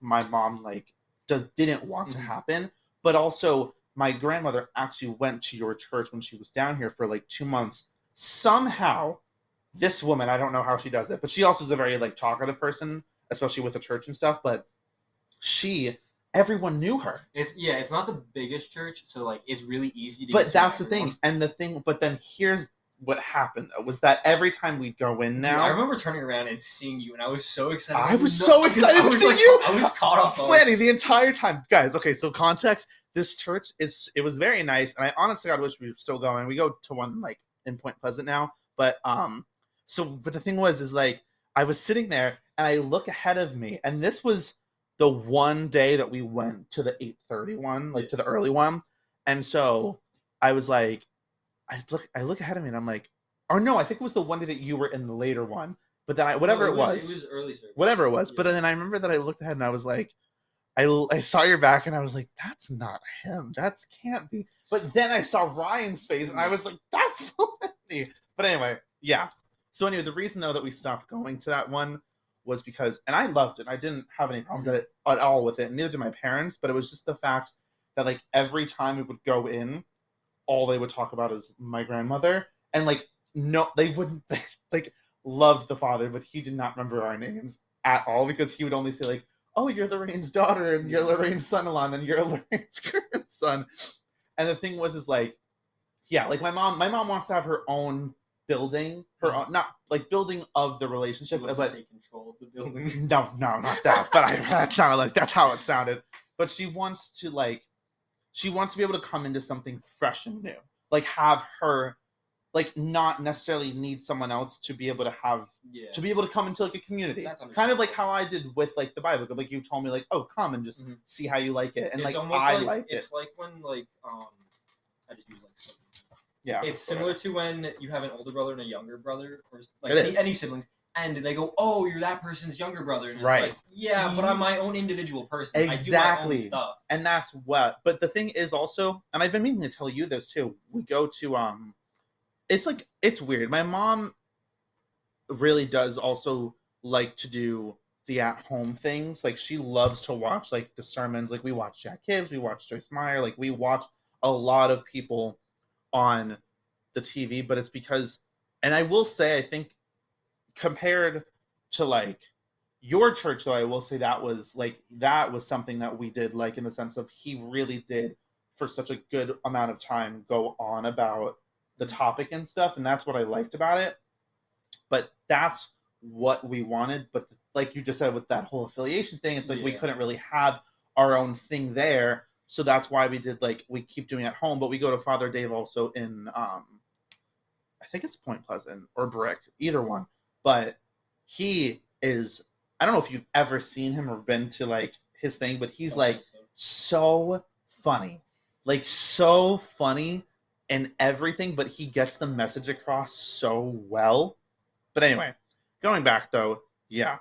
my mom like does, didn't want to Mhm. happen but also my grandmother actually went to your church when she was down here for like two months somehow this woman i don't know how she does it but she also is a very like talkative person especially with the church and stuff but she everyone knew her It's yeah, it's not the biggest church, so like it's really easy to. but get to that's the thing and the thing but then here's what happened though was that every time we go in Dude, now I remember turning around and seeing you, and I was so excited. I was so excited to was, see like, you. I was caught off. planning the entire time guys okay so context this church is it was very nice and i honestly god wish we were still going we go to one like in point pleasant now but um so but the thing was is like i was sitting there and i look ahead of me and this was the one day that we went to the 8:30 one like to the early one and so i was like i look i look ahead of me and i'm like or no i think it was the one day that you were in the later one but then i whatever No, it was It was early service. whatever it was. But then I remember that I looked ahead and I was like, I I saw your back and I was like, that's not him. That can't be. But then I saw Ryan's face and I was like, that's Melanie. But anyway, yeah. So anyway, the reason though that we stopped going to that one was because, and I loved it. I didn't have any problems at it at all with it. Neither did my parents. But it was just the fact that like every time we would go in, all they would talk about is my grandmother and like no, they wouldn't like loved the father, but he did not remember our names at all because he would only say like, "Oh, you're Lorraine's daughter, and you're Lorraine's son-in-law, and then you're Lorraine's grandson." And the thing was, is like, yeah, like my mom, my mom wants to have her own building, her own, not like building of the relationship, but take control of the building. no, no, not that. But I, that sounded like that's how it sounded. But she wants to like, she wants to be able to come into something fresh and new, like have her, like not necessarily need someone else to be able to have yeah. to be able to come into like a community. Kind of like how I did with like the Bible. Like you told me like, oh, come and just Mhm. see how you like it, and it's like I like, liked it. it's like when like um I just use like. Yeah, It's similar to when you have an older brother and a younger brother, or like any, any siblings, and they go, "Oh, you're that person's younger brother," and it's Right. like, "Yeah, but I'm my own individual person. I do my Exactly. own stuff." and that's what. But the thing is also, and I've been meaning to tell you this too. We go to um, it's like it's weird. My mom really does also like to do the at home things. Like she loves to watch like the sermons. Like we watch Jack Hibbs, we watch Joyce Meyer. Like we watch a lot of people on the TV, but it's because and I will say, I think compared to like your church, though, I will say that was like that was something that we did, like in the sense of he really did for such a good amount of time go on about the topic and stuff, and that's what I liked about it. But that's what we wanted. But like you just said with that whole affiliation thing, it's like we couldn't really have our own thing there. So that's why we did like we keep doing at home, but we go to Father Dave also in um I think it's Point Pleasant or Brick, either one. But he is I don't know if you've ever seen him or been to like his thing, but he's like so funny. Like so funny and everything, but he gets the message across so well. But anyway, going back though, yeah.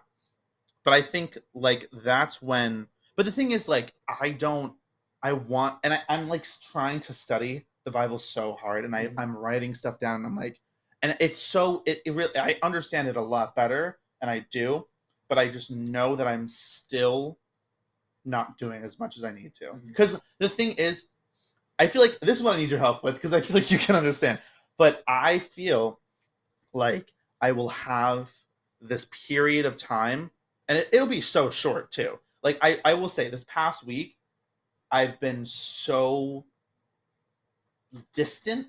But I think like that's when but the thing is like I don't I want and I, I'm like trying to study the Bible so hard and I, Mhm. I'm writing stuff down and I'm like and it's so it, it really I understand it a lot better and I do, but I just know that I'm still not doing as much as I need to. Mm-hmm. Because the thing is, I feel like this is what I need your help with because I feel like you can understand. But I feel like I will have this period of time, and it, it'll be so short too. Like I, I will say, this past week, I've been so distant,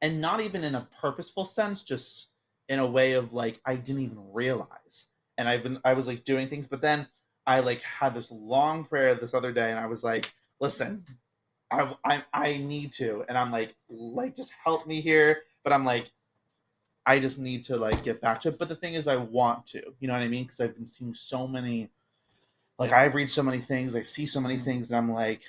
and not even in a purposeful sense, just in a way of like I didn't even realize. And I've been, I was like doing things, but then I like had this long prayer this other day, and I was like, listen, I I I need to, and I'm like like just help me here, but I'm like I just need to like get back to it. But the thing is, I want to, you know what I mean? Because I've been seeing so many, like I've read so many things, I see so many mm-hmm. things, and I'm like,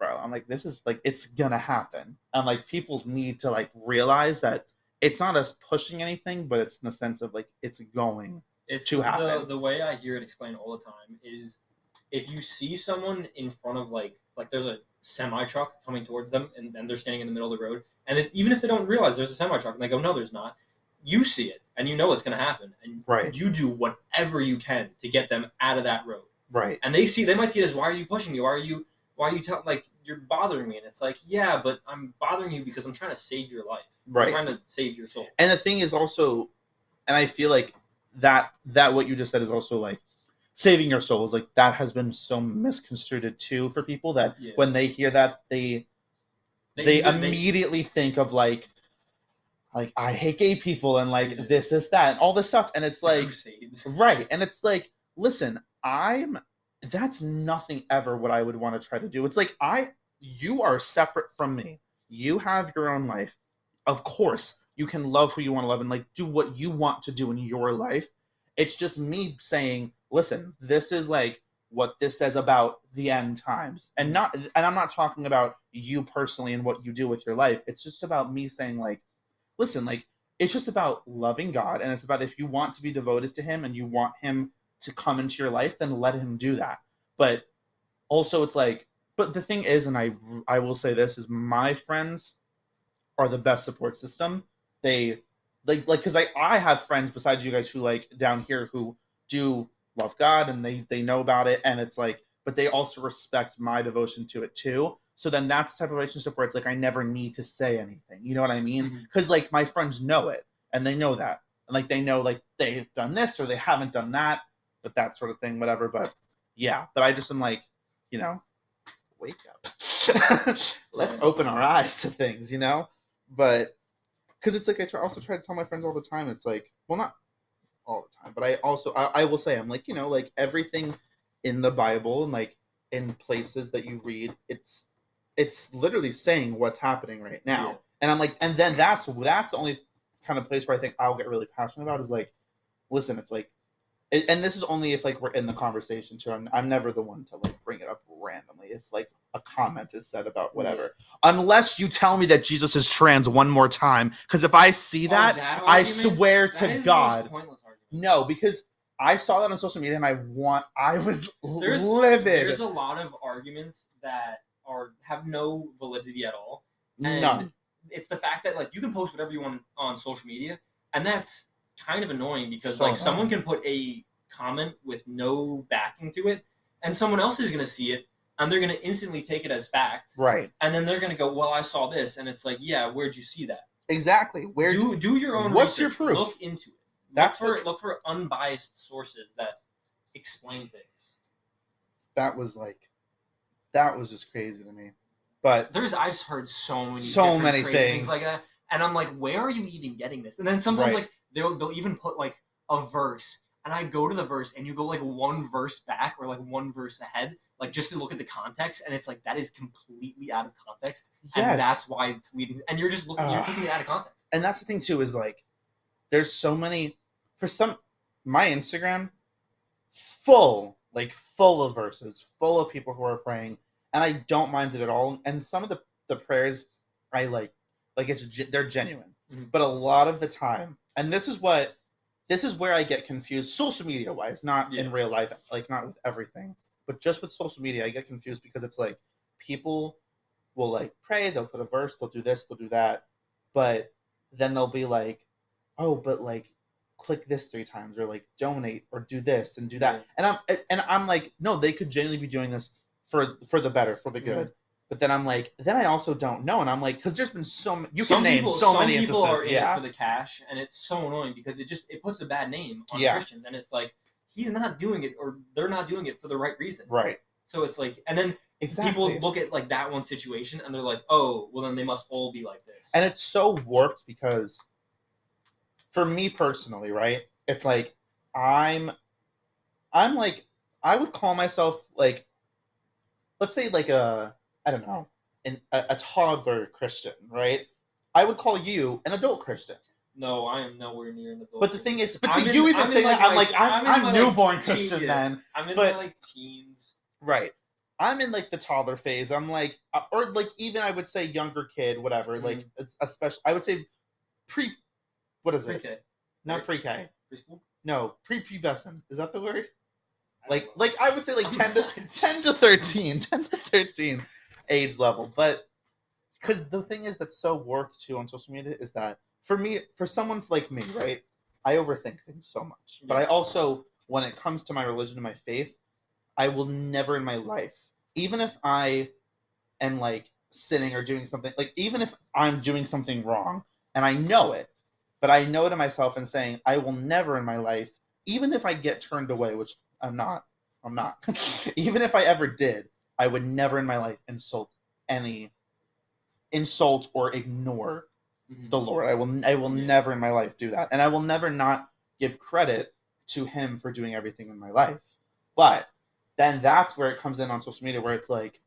bro, I'm like, this is like it's gonna happen. I'm like, people need to like realize that it's not us pushing anything, but it's in the sense of like it's going. it's to the, happen. the way I hear it explained all the time is if you see someone in front of like like there's a semi truck coming towards them and, and they're standing in the middle of the road and then even if they don't realize there's a semi truck and they go no there's not you see it and you know it's going to happen and Right. you do whatever you can to get them out of that road Right. and they see they might see it as why are you pushing me why are you why are you tell like you're bothering me and it's like yeah but I'm bothering you because I'm trying to save your life right I'm trying to save your soul and the thing is also and i feel like that that what you just said is also like saving your souls like that has been so misconstrued too for people that Yeah. when they hear that they they, immediately think of like like i hate gay people and like Yeah. this is that and all this stuff and it's like right and it's like listen i'm that's nothing ever what i would want to try to do. It's like i you are separate from me. You have your own life. Of course you can love who you want to love and like do what you want to do in your life. It's just me saying listen this is like what this says about the end times. And not and i'm not talking about you personally and what you do with your life. It's just about me saying like listen like it's just about loving god and it's about if you want to be devoted to him and you want him to come into your life then let him do that. But also it's like but the thing is and i i will say this is my friends are the best support system. They like like because i i have friends besides you guys who like down here who do love god and they they know about it and it's like but they also respect my devotion to it too. So then that's the type of relationship where it's like i never need to say anything. You know what i mean? Mm-hmm. Because like my friends know it and they know that. And like they know like they've done this or they haven't done that but that sort of thing whatever but yeah but i just am like you know wake up. Let's open our eyes to things you know? But because it's like i try, also try to tell my friends all the time it's like well not all the time but i also I, I will say i'm like you know like everything in the bible and like in places that you read it's it's literally saying what's happening right now. Yeah. and i'm like and then that's that's the only kind of place where i think i'll get really passionate about is like listen it's like and this is only if like we're in the conversation too. I'm, I'm never the one to like bring it up randomly if like a comment is said about whatever. Unless you tell me that jesus is trans one more time because if i see Oh, that, i swear That to is the most god. no because i saw that on social media and i want i was There's- livid. There's a lot of arguments that are have no validity at all. And none. It's the fact that like you can post whatever you want on social media, and that's kind of annoying because So like someone can put a comment with no backing to it, and someone else is gonna see it, and they're gonna instantly take it as fact, right and then they're gonna go, "Well, I saw this," and it's like, "Yeah, where'd you see that?" exactly where do do your own. what's your proof? Look into it. That's look for what- look for unbiased sources that explain things. that was like that was just crazy to me. But There's I've heard so many So many crazy things. like that, and I'm like, where are you even getting this? And then sometimes Right. like they'll they'll even put like a verse, and I go to the verse, and you go like one verse back or like one verse ahead, like just to look at the context, and it's like that is completely out of context, yes. and that's why it's leading. And you're just looking, you're Ah. taking it out of context. and that's the thing too is like there's so many for some my instagram full like full of verses full of people who are praying and i don't mind it at all and some of the the prayers i like like it's they're genuine Mhm. but a lot of the time and this is what this is where i get confused social media wise not in real life like not with everything but just with social media i get confused because it's like people will like pray they'll put a verse they'll do this they'll do that but then they'll be like, oh, but like click this three times or like donate or do this and do that. Yeah. And I'm and I'm like, no, they could genuinely be doing this for for the better, for the good. But then I'm like, then I also don't know, and I'm like, because there's been so m- you can some name people, so some many people are instances, in yeah, it for the cash, and it's so annoying because it just it puts a bad name on Yeah. Christians, and it's like he's not doing it or they're not doing it for the right reason. right, So it's like, and then exactly. people look at like that one situation and they're like, oh, well then they must all be like this. and it's so warped because for me personally right it's like i'm i'm like i would call myself like let's say like a i don't know an, a, a toddler christian right i would call you an adult christian no, I am nowhere near an adult. but the thing is but see in- you even I'm say like, that i'm like i'm, I'm I'm, my, like, newborn christian then I'm in but- my like teens. Right. I'm in like the toddler phase. I'm like, uh, or like even I would say younger kid, whatever. Like especially, I would say pre. What is it? Pre-K, Not pre-K. preschool. No, pre-pubescent. Is that the word? Like, know. like I would say like ten to ten to thirteen, 10 to thirteen age level. But because the thing is that's so warped too on social media is that for me, for someone like me, right? I overthink things so much. But I also, when it comes to my religion and my faith, I will never in my life, even if I am like sinning or doing something, like even if I'm doing something wrong and I know it, but I know to myself and saying, I will never in my life, even if I get turned away, which I'm not, I'm not, even if I ever did, I would never in my life insult any insult or ignore Mhm. the Lord. I will I will Yeah. never in my life do that. And I will never not give credit to him for doing everything in my life. But then that's where it comes in on social media where it's like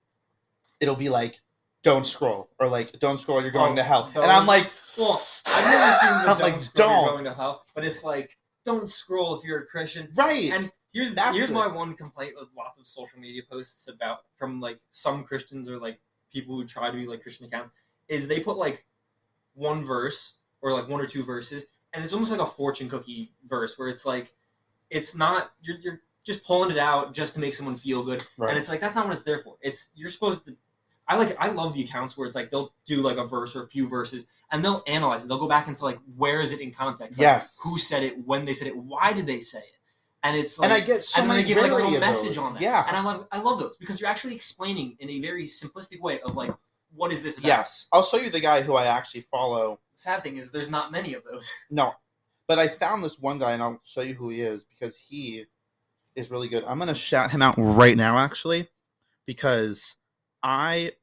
it'll be like don't scroll or like don't scroll you're going Oh, to hell. And I'm like Well, I've never seen the I'm don't like, scroll, you're don't. going to hell, but it's like don't scroll if you're a Christian. right. And here's That's here's it. my one complaint with lots of social media posts about from like some Christians or like people who try to be like Christian accounts is they put like one verse or like one or two verses and it's almost like a fortune cookie verse where it's like it's not you're you're just pulling it out just to make someone feel good right. and it's like that's not what it's there for. It's you're supposed to. I like I love the accounts where it's like they'll do like a verse or a few verses and they'll analyze it. They'll go back and say like where is it in context? Like, yes. Who said it? When they said it? Why did they say it? And it's like and I get so and many give like a little message on that. Yeah. And I love I love those because you're actually explaining in a very simplistic way of like what is this about? yes. I'll show you the guy who I actually follow. The sad thing is there's not many of those. No. But I found this one guy and I'll show you who he is because he is really good. I'm gonna shout him out right now actually because I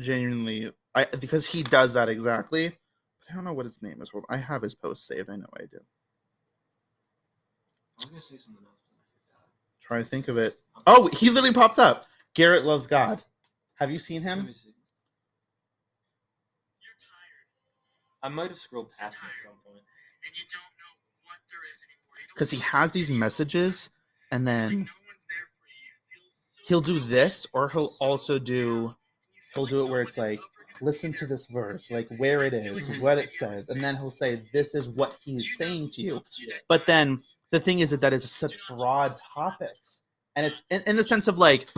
genuinely I because he does that exactly. But I don't know what his name is. Hold I have his post saved. I know I do. I was gonna say something else, but I forgot. Trying to think of it. Oh, he literally popped up. Garrett loves God. Have you seen Let him? me see. You're tired. I might have scrolled past him at some point. And you don't know what there is anymore. Because he has these messages, and then no one's there for you. You feel so he'll do this, or he'll also do down. And you feel he'll do it where it's like listen to this verse, like where it Doing is, his what it says, and then he'll say this is what he's saying to you. helps you that But then the thing is that that is such broad topics, and it's in, in the sense of like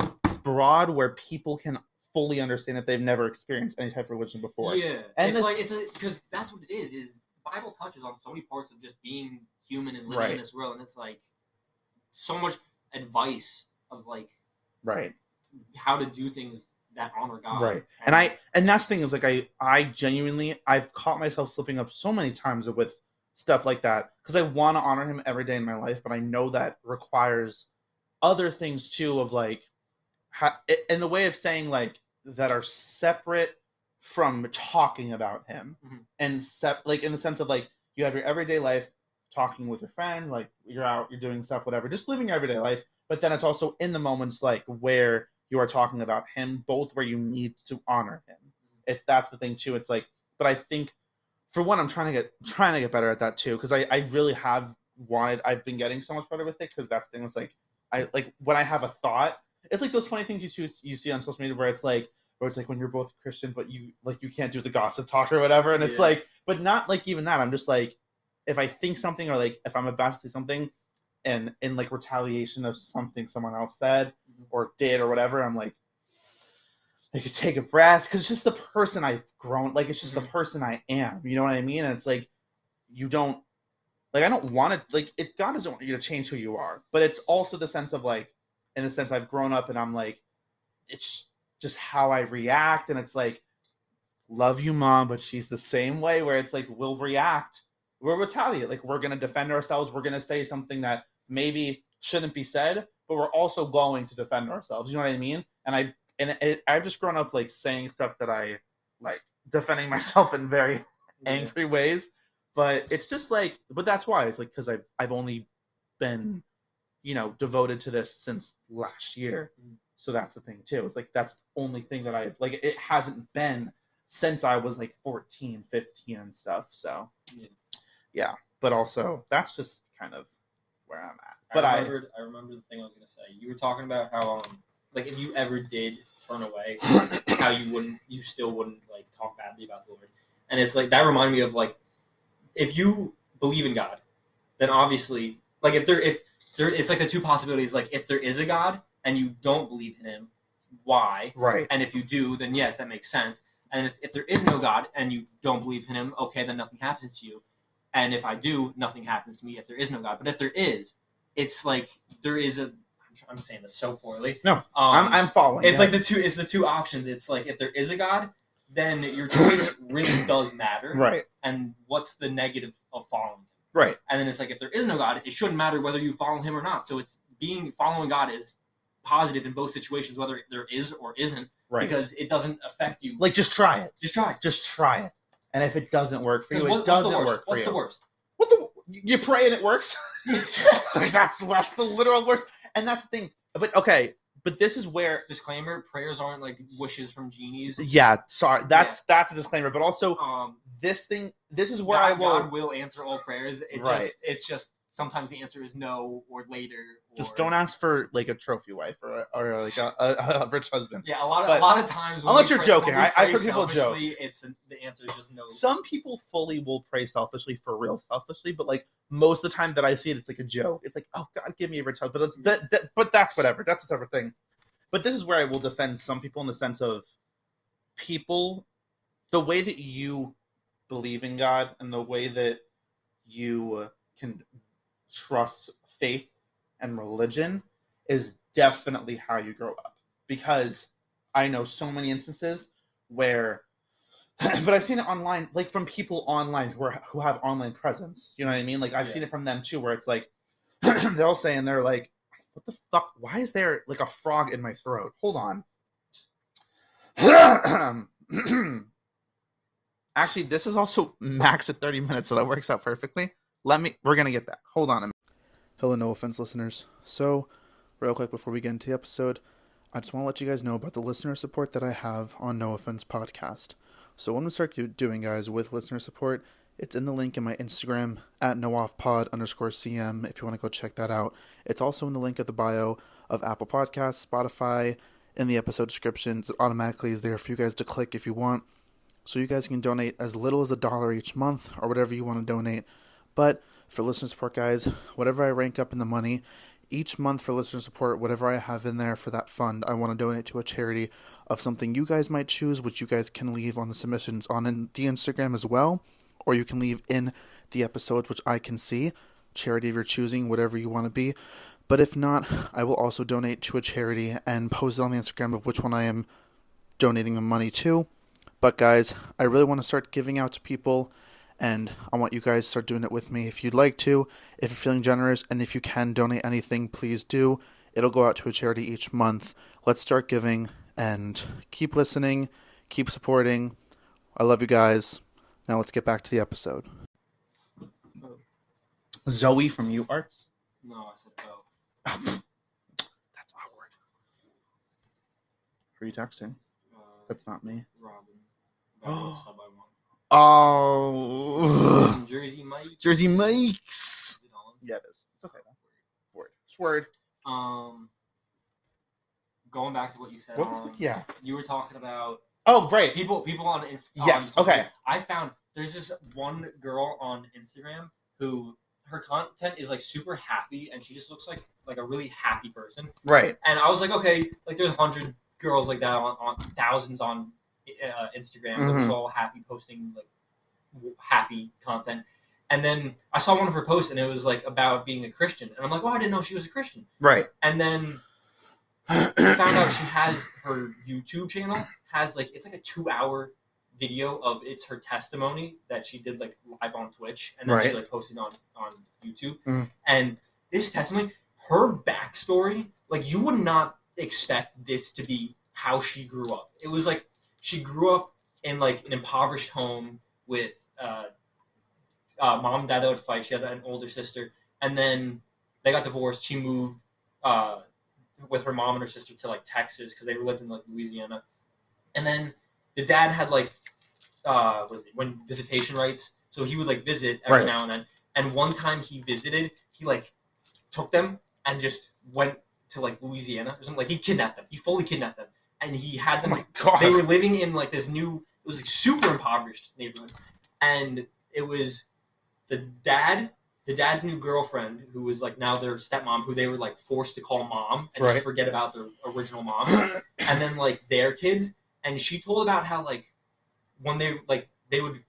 broad where people can fully understand if they've never experienced any type of religion before. Yeah, And it's the- like it's a because that's what it is. Is Bible touches on so many parts of just being human and living Right. in this world, and it's like so much advice of like Right. how to do things that honor God. right and i and that's the thing is like i i genuinely i've caught myself slipping up so many times with stuff like that because i want to honor him every day in my life but i know that requires other things too of like ha- in the way of saying like that are separate from talking about him Mhm. and sep- like in the sense of like you have your everyday life talking with your friends like you're out you're doing stuff whatever just living your everyday life but then it's also in the moments like where you are talking about him both where you need to honor him it's that's the thing too it's like but i think for one i'm trying to get trying to get better at that too because I, I really have wanted i've been getting so much better with it because that's the thing was like i like when i have a thought it's like those funny things you choose, you see on social media where it's like where it's like when you're both christian but you like you can't do the gossip talk or whatever and it's Yeah. like but not like even that i'm just like if i think something or like if i'm about to say something and in like retaliation of something someone else said Mhm. or did or whatever i'm like I could take a breath because it's just the person I've grown. Like it's just the Mhm. person I am. You know what I mean? And it's like you don't like I don't want to like it. God doesn't want you to change who you are, but it's also the sense of like, in the sense I've grown up and I'm like, it's just how I react, and it's like, love you, mom, but she's the same way where it's like we'll react, we'll retaliate, like we're gonna defend ourselves, we're gonna say something that maybe shouldn't be said, but we're also going to defend ourselves. You know what I mean? And I and it, I've just grown up like saying stuff that I like defending myself in very angry ways. But it's just like, but that's why it's like because I've I've only been, you know, devoted to this since last year. Mhm. So that's the thing too. It's like that's the only thing that I've like. It hasn't been since I was like 14, 15 and stuff. So Yeah. yeah. But also that's just kind of where I'm at. But I I. I, remember the thing I was gonna say. You were talking about how, um, like, if you ever did turn away, how you wouldn't, you still wouldn't like talk badly about the Lord. And it's like that reminded me of like, if you believe in God, then obviously, like, if there, if there, it's like the two possibilities. Like, if there is a God and you don't believe in Him, why? right. And if you do, then yes, that makes sense. And if there is no God and you don't believe in Him, okay, then nothing happens to you. And if I do, nothing happens to me if there is no God. But if there is, it's like there is a. I'm, saying this so poorly. No, um, I'm I'm following. It's yeah. like the two. It's the two options. It's like if there is a God, then your choice really does matter. right, And what's the negative of following Him? right, And then it's like if there is no God, it shouldn't matter whether you follow Him or not. So it's being following God is positive in both situations, whether there is or isn't, right. because it doesn't affect you. like just try it. just try. it. Just try it. And if it doesn't work for you, Because it doesn't work for What's you. the worst? What the? You pray and it works. that's that's the literal worst. And that's the thing. But okay, but this is where. Disclaimer: Prayers aren't like wishes from genies. Yeah, sorry. That's that's a disclaimer. But also, Um, this thing. This is where God, I will. God will answer all prayers. It Right. just it's just sometimes the answer is no or later. Or, Just don't ask for like a trophy wife or a, or like a, a, a rich husband. Yeah, a lot of But- a lot of times. When Unless you're pray- joking. I- I've heard people joke. It's the answer is just no. Some people fully will pray selfishly for real selfishly, but like most of the time that I see it, it's like a joke. It's like, oh God, give me a rich husband. But it's that, that but that's whatever. That's a separate thing. But this is where I will defend some people in the sense of people, the way that you believe in God and the way that you can trust faith and religion is definitely how you grow up. Because I know so many instances where but I've seen it online, like from people online who are who have online presence. You know what I mean? Like I've Yeah. seen it from them too, where it's like they'll say and they're like, "What the fuck? Why is there like a frog in my throat? Hold on." Actually, this is also max at thirty minutes, so that works out perfectly. Let me. We're gonna get back. Hold on a minute. Hello, no offense, listeners. So, real quick before we get into the episode, I just want to let you guys know about the listener support that I have on No Offense Podcast. So when we start doing, guys, with listener support, it's in the link in my Instagram at nooffpod underscore cm if you want to go check that out. It's also in the link of the bio of Apple Podcasts, Spotify, in the episode descriptions. It automatically is there for you guys to click if you want. So you guys can donate as little as a dollar each month or whatever you want to donate. But for listener support, guys, whatever I rank up in the money, each month for listener support, whatever I have in there for that fund, I want to donate to a charity of something you guys might choose, which you guys can leave on the submissions on the Instagram as well, or you can leave in the episodes, which I can see. Charity of your choosing, whatever you want to be. But if not, I will also donate to a charity and post it on the Instagram of which one I am donating the money to. But guys, I really want to start giving out to people and I want you guys to start doing it with me if you'd like to, if you're feeling generous, and if you can donate anything, please do. It'll go out to a charity each month. Let's start giving and keep listening, keep supporting. I love you guys. Now let's get back to the episode. Zoe from U Arts. No, I said go. That's awkward. Who are you texting? Uh, That's not me. Robin. Robin sub I want. Oh, Jersey Mike. Jersey Mike's. Is it on? Yeah, it is. It's okay. Word. It's word. Um, going back to what you said. What was the? um, Yeah. You were talking about Oh, right. people. People on Instagram. Yes, okay. I found there's this one girl on Instagram who her content is like super happy, and she just looks like like a really happy person. Right. And I was like, okay, like there's a hundred girls like that on, on thousands on uh, Instagram, that was all happy posting like happy content. And then I saw one of her posts, and it was like about being a Christian, and I'm like, oh, I didn't know she was a Christian. Right. And then I found out she has her YouTube channel has like it's like a two hour video of it's her testimony that she did like live on Twitch and then she like posted on on YouTube. Mm. And this testimony, her backstory, like you would not expect this to be how she grew up. It was like she grew up in like an impoverished home with uh, uh, mom and dad that would fight. She had an older sister, and then they got divorced. She moved uh, with her mom and her sister to like Texas because they lived in like Louisiana, and then the dad had like uh, what is it when visitation rights, so he would like visit every Right. now and then. And one time he visited, he like took them and just went to like Louisiana or something. Like he kidnapped them. He fully kidnapped them, and he had Oh them. my god. they were living in like this new. It was like super impoverished neighborhood, and it was the dad, the dad's new girlfriend, who was like now their stepmom, who they were like forced to call mom and Right. just forget about their original mom, and then like their kids. And she told about how like when they like they would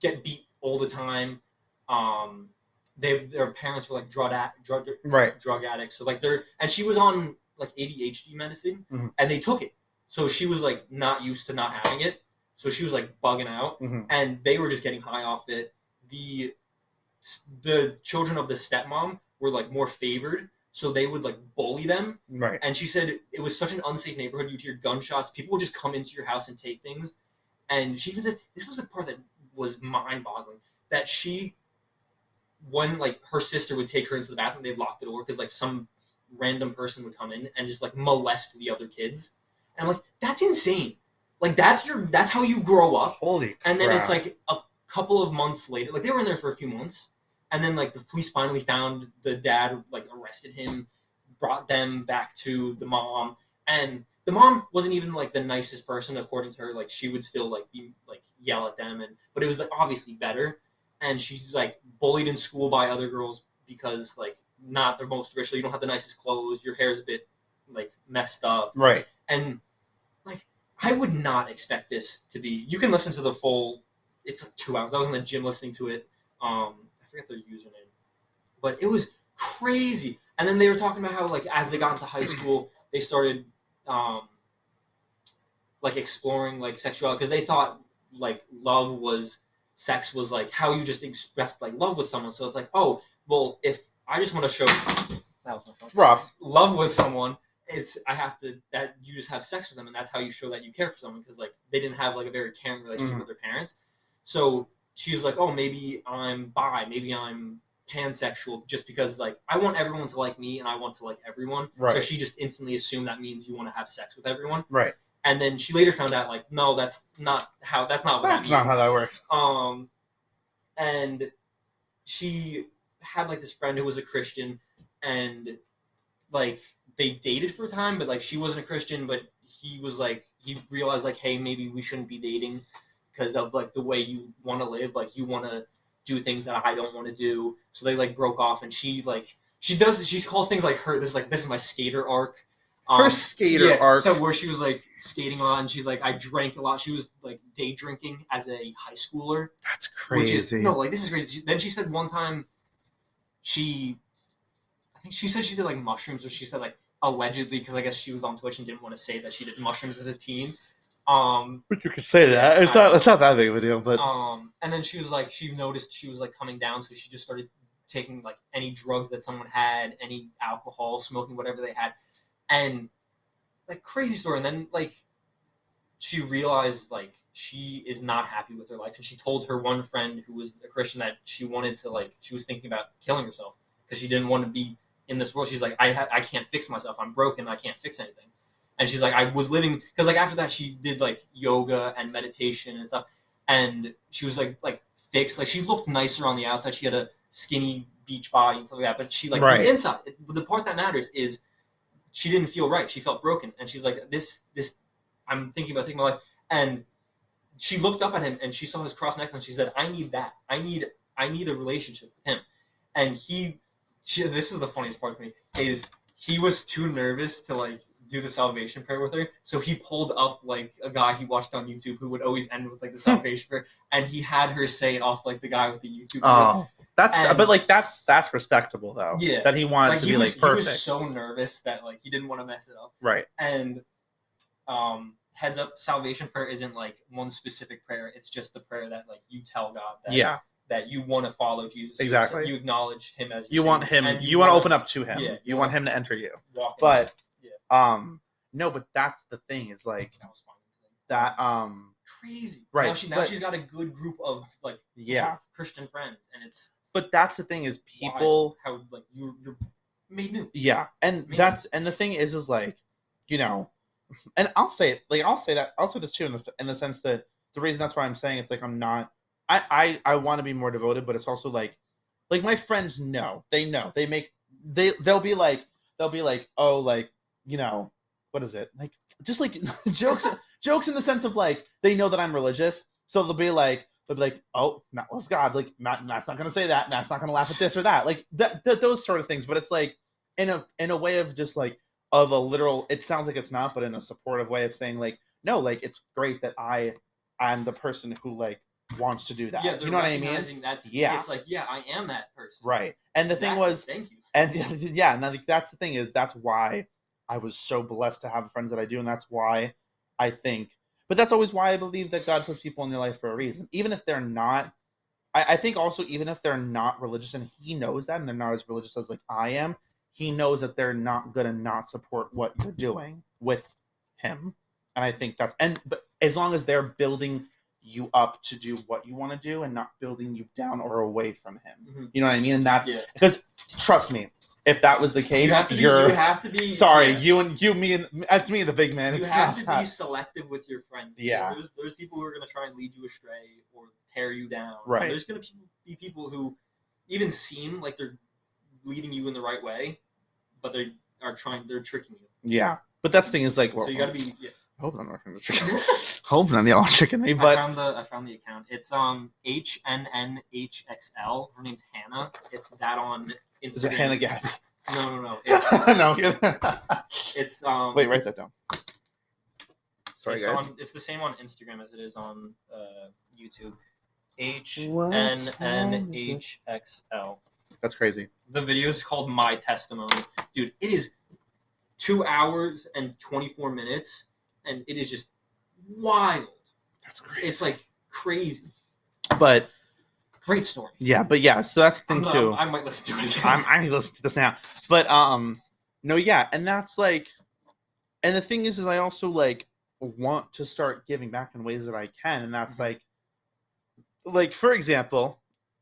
get beat all the time. Um, they their parents were like drug ad, drug right. drug addicts. So like they're and she was on like ADHD medicine Mhm. and they took it. So she was like not used to not having it. So she was like bugging out Mhm. and they were just getting high off it. The the children of the stepmom were like more favored. So they would like bully them. Right. And she said it was such an unsafe neighborhood. You'd hear gunshots. People would just come into your house and take things. And she even said this was the part that was mind boggling. That she when like her sister would take her into the bathroom, they'd lock the door because like some random person would come in and just like molest the other kids. And I'm like, that's insane. Like that's your that's how you grow up. Holy. And then it's like a couple of months later, like they were in there for a few months, and then like the police finally found the dad, like arrested him, brought them back to the mom, and the mom wasn't even like the nicest person according to her. Like she would still like be like yell at them, and but it was like obviously better. And she's like bullied in school by other girls because like not the most rich, so you don't have the nicest clothes, your hair's a bit like messed up, right. and like I would not expect this to be. You can listen to the full. It's like two hours. I was in the gym listening to it. Um, I forget their username, but it was crazy. And then they were talking about how like as they got into high school, they started um, like exploring like sexuality because they thought like love was sex was like how you just expressed like love with someone. So it's like oh well if I just want to show that was my phone Dropped. love with someone it's i have to that you just have sex with them and that's how you show that you care for someone because like they didn't have like a very caring relationship Mhm. with their parents so she's like oh maybe i'm bi maybe i'm pansexual just because like i want everyone to like me and i want to like everyone so she just instantly assumed that means you want to have sex with everyone Right. and then she later found out like no that's not how that's not what That's that not how that works. um and she had like this friend who was a christian and like they dated for a time but like she wasn't a christian but he was like he realized like hey maybe we shouldn't be dating because of like the way you want to live like you want to do things that i don't want to do so they like broke off and she like she does she calls things like her this is like this is my skater arc Her Um, skater yeah, arc. So where she was like skating a lot, and she's like, I drank a lot. She was like day drinking as a high schooler, That's which crazy. is no, like this is crazy. Then she said one time, she, I think she said she did like mushrooms, or she said like allegedly because I guess she was on Twitch and didn't want to say that she did mushrooms as a teen. Um, But you could say that. It's not. It's not that big of a deal. But um, and then she was like, she noticed she was like coming down, so she just started taking like any drugs that someone had, any alcohol, smoking whatever they had, and like crazy story. And then like she realized like she is not happy with her life, and she told her one friend who was a Christian that she wanted to like she was thinking about killing herself because she didn't want to be in this world. She's like, I ha- I can't fix myself. I'm broken. I can't fix anything. And she's like, I was living because like after that she did like yoga and meditation and stuff, and she was like like fixed. Like she looked nicer on the outside. She had a skinny beach body and stuff like that. But she like Right. the inside. The part that matters is she didn't feel right. She felt broken, and she's like, this this. I'm thinking about taking my life, and she looked up at him and she saw his cross necklace. and She said, I need that. I need I need a relationship with him, and he. She, this was the funniest part to me is he was too nervous to like do the salvation prayer with her, so he pulled up like a guy he watched on YouTube who would always end with like the salvation prayer, and he had her say it off like the guy with the YouTube. oh, that's. And- but like that's that's respectable though. Yeah. That he wanted like to he be was, like he was so nervous that like he didn't want to mess it up. right. And um, heads up, salvation prayer isn't like one specific prayer. It's just the prayer that like you tell God that Yeah. That you want to follow Jesus. Exactly. You, acknowledge Him as You want him. and You, want to open up to him. Yeah, you you want him to enter you. But Yeah. um, no. But that's the thing. Is like that. Um. Crazy. Right, Now she now but- she's got a good group of like Yeah. Christian friends, and it's But that's the thing. Is people. how like you you're made new. Yeah, and that's and the thing is, is like, you know, and I'll say it, like I'll say that I'll say this too in the in the sense that the reason that's why I'm saying it's like I'm not, I I I want to be more devoted, but it's also like, like my friends know, they know, they make they they'll be like they'll be like oh like you know what is it? Like just like jokes jokes in the sense of like they know that I'm religious, so they'll be like they'll be like oh Matt God, like Matt Matt's not gonna say that, Matt's not gonna laugh at this or that, like that, that those sort of things, but it's like in a in a way of just like of a literal it sounds like it's not but in a supportive way of saying like no like it's great that i i'm the person who like wants to do that Yeah, you know what i mean That's Yeah. It's like yeah, I am that person. right and the thing was thank you. and yeah and I that's the thing is that's why i was so blessed to have the friends that i do and that's why i think but that's always why i believe that god puts people in your life for a reason even if they're not I, I think also even if they're not religious and he knows that and they're not as religious as like i am he knows that they're not gonna not support what you're doing with him and i think that's and but as long as they're building you up to do what you want to do and not building you down or away from him Mhm. you know what i mean and that's Yeah. because trust me if that was the case You have to be. you're You have to be. sorry yeah. you and you me and that's me the big man you It's have to be selective with your friends. Yeah. There's there's people who are gonna try and lead you astray or tear you down. Right. There's gonna be people who even seem like they're leading you in the right way, but they are trying. They're tricking you. yeah but that's the thing is like well, so you gotta be. Yeah. Hope i'm not gonna trick hope none of y'all tricking me I found the I found the account. It's um H N N H X L. Her name's Hannah. It's that on Instagram. is it hannah gabby No, no, no. It's, no I'm kidding. it's um. wait write that down sorry it's guys On, it's the same on Instagram as it is on uh, YouTube. H What N time N is it? H X L. that's crazy The video is called My Testimony. Dude, it is two hours and 24 minutes, and it is just wild. that's great. It's like crazy. but Great story. yeah but yeah so that's the I'm thing gonna- too I might listen to it again. I'm, I need to listen to this now. But um, no, yeah, and that's like, and the thing is, is I also like want to start giving back in ways that I can, and that's Mhm. like, like for example,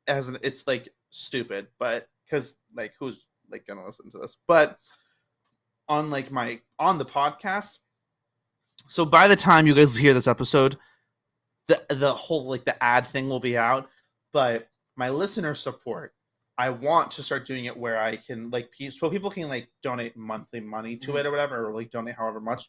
as an, it's like stupid, but because like who's like gonna listen to this? But on like my on the podcast, so by the time you guys hear this episode, the the whole like the ad thing will be out, but my listener support I want to start doing it where I can like so people can like donate monthly money to Mhm. it or whatever, or like donate however much.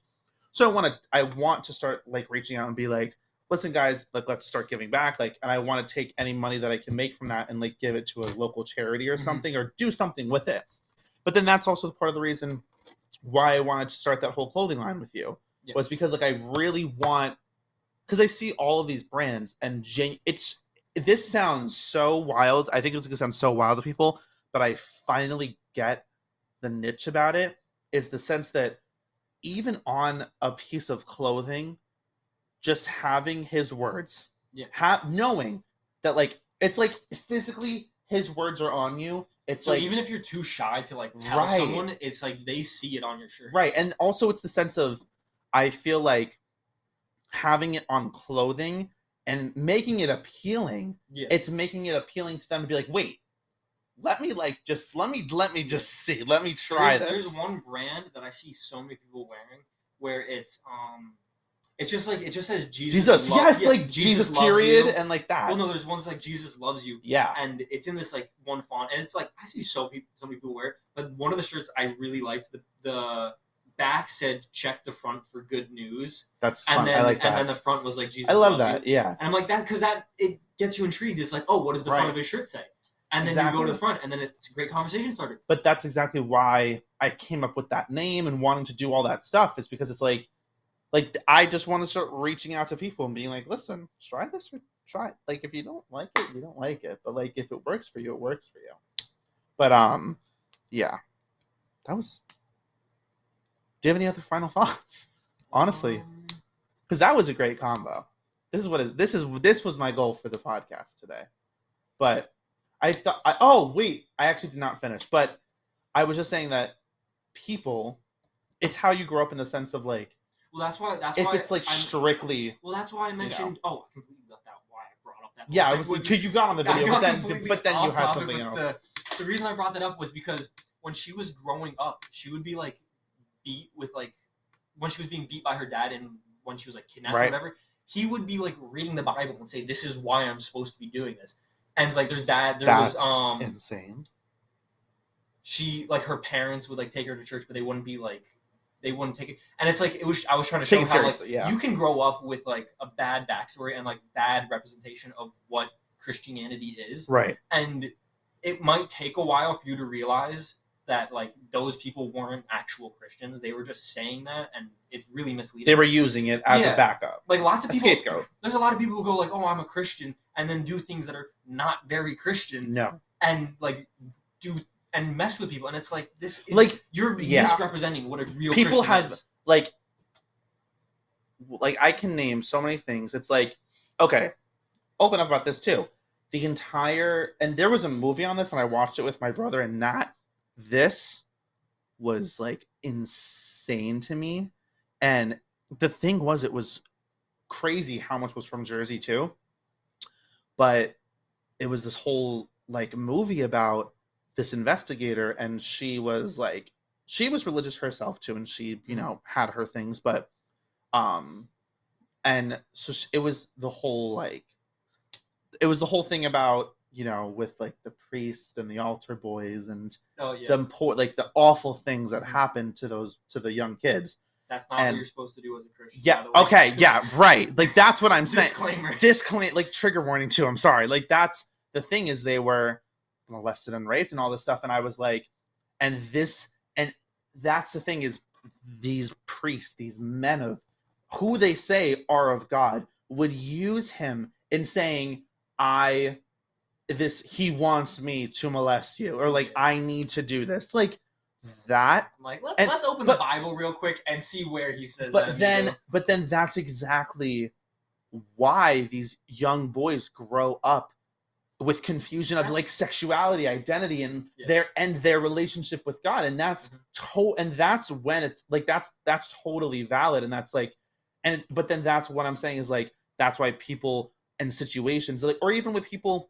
So I want to I want to start like reaching out and be like, listen guys, like let's start giving back. Like, and I want to take any money that I can make from that and like give it to a local charity or Mhm. something or do something with it. But then that's also part of the reason why I wanted to start that whole clothing line with you Yeah. was because like I really want because I see all of these brands and gen- it's this sounds so wild. I think it's gonna sound so wild to people, but I finally get the niche about it. Is the sense that even on a piece of clothing, just having his words, Yeah. ha- knowing that like it's like physically his words are on you. It's So like even if you're too shy to like tell Right. someone, it's like they see it on your shirt. right, and also it's the sense of I feel like having it on clothing and making it appealing. Yeah. It's making it appealing to them to be like, wait, let me like just let me let me just see, let me try there's, this. There's one brand that I see so many people wearing where it's um, it's just like it just says Jesus. Jesus, lo- yes, yeah, like Jesus, loves period, you. and like that. Well, no, there's ones like Jesus loves you, yeah, and it's in this like one font, and it's like I see so people, so many people wear it. But one of the shirts I really liked the the back said check the front for good news, that's fun. and then I like and then the front was like Jesus. I love that. you. Yeah, And I'm like that because that it gets you intrigued. It's like, oh, what does the front of his shirt say? And then you go to the front, and then it's a great conversation starter. but that's exactly why I came up with that name and wanting to do all that stuff is because it's like, like I just want to start reaching out to people and being like, listen, try this or try it. Like if you don't like it, you don't like it. But like if it works for you, it works for you. But um, yeah, that was. Do you have any other final thoughts? Honestly. Um, because that was a great combo. This is what is this is this was my goal for the podcast today. But I thought I, oh wait, I actually did not finish. But I was just saying that people it's how you grow up in the sense of like well, that's why. That's if why it's like I'm, strictly well, that's why I mentioned. Oh, I completely left out why I brought up that. yeah, I was like you got on the video, but then but then you had something else. The, the reason I brought that up was because when she was growing up, she would be like beat with like when she was being beat by her dad and when she was like kidnapped or whatever. He would be like reading the Bible and say, "This is why I'm supposed to be doing this." And it's like there's dad. There That's was um. insane. She like her parents would like take her to church, but they wouldn't be like they wouldn't take it. And it's like it was. I was trying to show Take how like yeah. you can grow up with like a bad backstory and like bad representation of what Christianity is, Right. and it might take a while for you to realize that like those people weren't actual Christians. They were just saying that, and it's really misleading. They were using it as Yeah. a backup. like lots of A people. scapegoat. There's a lot of people who go like, "Oh, I'm a Christian," and then do things that are not very Christian, No. and like do and mess with people. And it's like this, is, Like you're yeah. misrepresenting what a real People Christian have- is. like like I can name so many things. It's like, okay, open up about this too. The entire and there was a movie on this and I watched it with my brother and that this was like insane to me. And the thing was it was crazy how much was from Jersey too. But it was this whole like movie about this investigator and she was like she was religious herself too and she you know had her things but um and so it was the whole like it was the whole thing about you know with like the priest and the altar boys and Oh yeah, the poor like the awful things that Mhm. happened to those to the young kids that's not and- what you're supposed to do as a Christian. yeah okay yeah right like that's what i'm saying Disclaimer. disclaim like trigger warning too i'm sorry like that's the thing is they were molested and raped and all this stuff and i was like and this and that's the thing is these priests these men of who they say are of god would use him in saying i this he wants me to molest you or like i need to do this like that I'm like, let's, And- let's open but- the Bible real quick and see where he says but then Bible. but then that's exactly why these young boys grow up with confusion of like sexuality identity and Yeah. their and their relationship with god and that's Mhm. to and that's when it's like that's that's totally valid and that's like and but then that's what i'm saying is like that's why people and situations like or even with people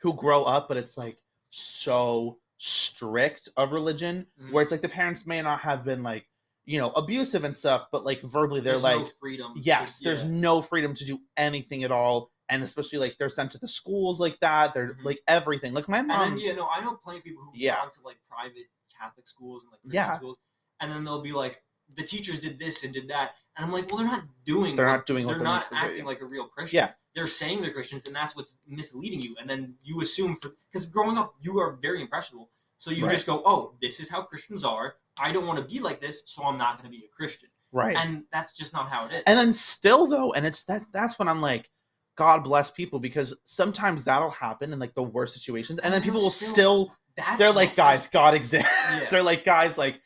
who grow up but it's like so strict of religion Mhm. where it's like the parents may not have been like you know abusive and stuff but like verbally they're there's like no freedom. yes to- there's no freedom to do anything at all and especially like they're sent to the schools like that they're Mhm. like everything like my And mom then yeah, no, I know plenty of people who Yeah. gone to like private Catholic schools and like Christian Yeah. schools, and then they'll be like, the teachers did this and did that, and I'm like, well, they're not doing. They're what- not doing They're they're not acting like a real Christian. Yeah. They're saying they're Christians, and that's what's misleading you. And then you assume for because growing up, you are very impressionable, so you Right. just go, oh, this is how Christians are. I don't want to be like this, so I'm not going to be a Christian. right And that's just not how it is. and then still though and it's that that's when i'm like god bless people because sometimes that'll happen in like the worst situations and then people they'll still- still that's they're like guys god exists Yeah. they're like guys like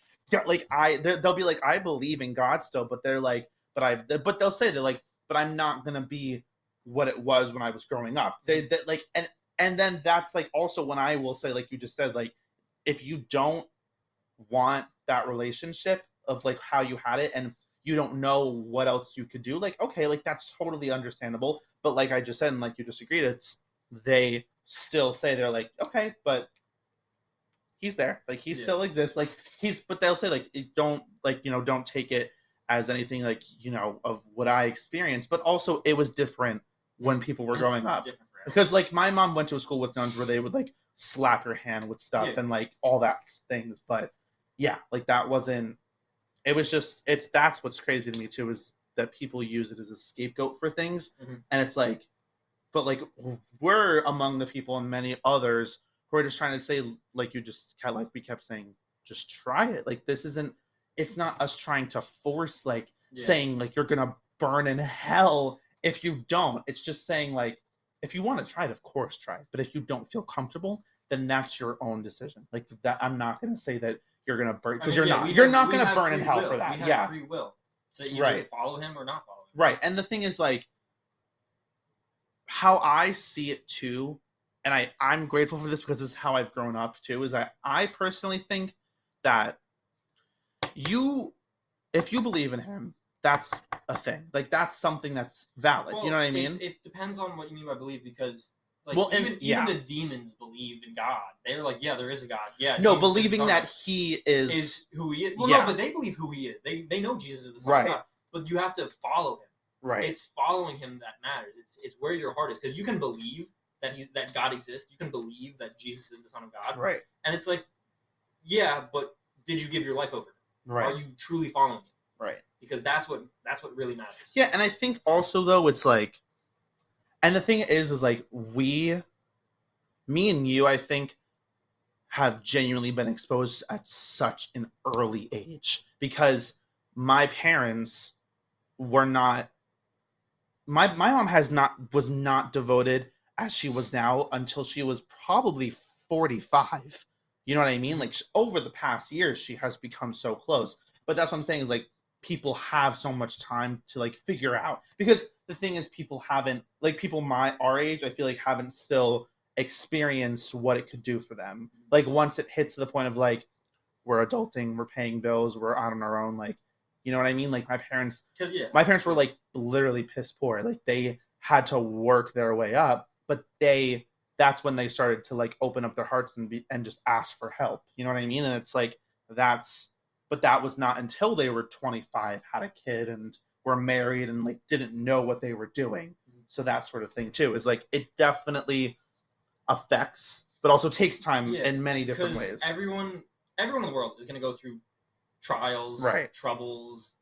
like i they'll be like i believe in god still but they're like but i've but they'll say they're like but I'm not gonna be what it was when I was growing up. They mm-hmm. that like and and then that's like also when I will say like you just said like if you don't want that relationship of like how you had it and you don't know what else you could do like okay like that's totally understandable but like I just said and like you disagreed it's they still say they're like okay but he's there like he Yeah. still exists like he's but they'll say like it don't like you know don't take it as anything like you know of what I experienced but also it was different when people were It's growing up different for everyone. because like my mom went to a school with nuns where they would like slap your hand with stuff Yeah. and like all that things but yeah like that wasn't it was just it's that's what's crazy to me too is that people use it as a scapegoat for things Mhm. and it's like but like we're among the people and many others who are just trying to say like you just kind of like we kept saying just try it like this isn't it's not us trying to force like Yeah. saying like you're gonna burn in hell if you don't it's just saying like if you want to try it of course try it but if you don't feel comfortable then that's your own decision like that i'm not gonna say that you're gonna burn I because mean, you're yeah, not you're have- not gonna burn in hell will. for We that have yeah free will So you Right. follow him or not follow him. Right. And the thing is like how I see it too, and I, I'm grateful for this because this is how I've grown up too, is that I personally think that you if you believe in him, that's a thing. Like that's something that's valid. you know what I mean? It depends on what you mean by believe because like Well, and- even, yeah. even the demons believe in God. They're like, yeah, there is a God. Yeah. no, Jesus believing that he is, is who he is. Well, Yeah. no, but they believe who he is. They they know Jesus is the Son Right. of God. But you have to follow him. right. It's following him that matters. It's it's where your heart is because you can believe that he's that God exists. You can believe that Jesus is the Son of God, right. and it's like, yeah, but did you give your life over? Right. Are you truly following him? right. Because that's what that's what really matters. Yeah, and I think also though it's like, and the thing is, is like we, me and you, I think, have genuinely been exposed at such an early age because my parents were not. My my mom has not was not devoted as she was now until she was probably forty five. You know what I mean? Mm-hmm. Like over the past years, she has become so close. But that's what I'm saying is like people have so much time to like figure out. Because the thing is people haven't like people my our age i feel like haven't still experienced what it could do for them. Mm-hmm. Like once it hits the point of like we're adulting we're paying bills we're out on our own like you know what i mean? Like my parents yeah, my parents were like literally piss poor. Like they had to work their way up but they that's when they started to like open up their hearts and be and just ask for help you know what i mean and it's like that's but that was not until they were 25 had a kid and were married and like didn't know what they were doing mm-hmm. so that sort of thing too is like it definitely affects but also takes time Yeah, in many different ways everyone everyone in the world is going to go through trials, Right. troubles,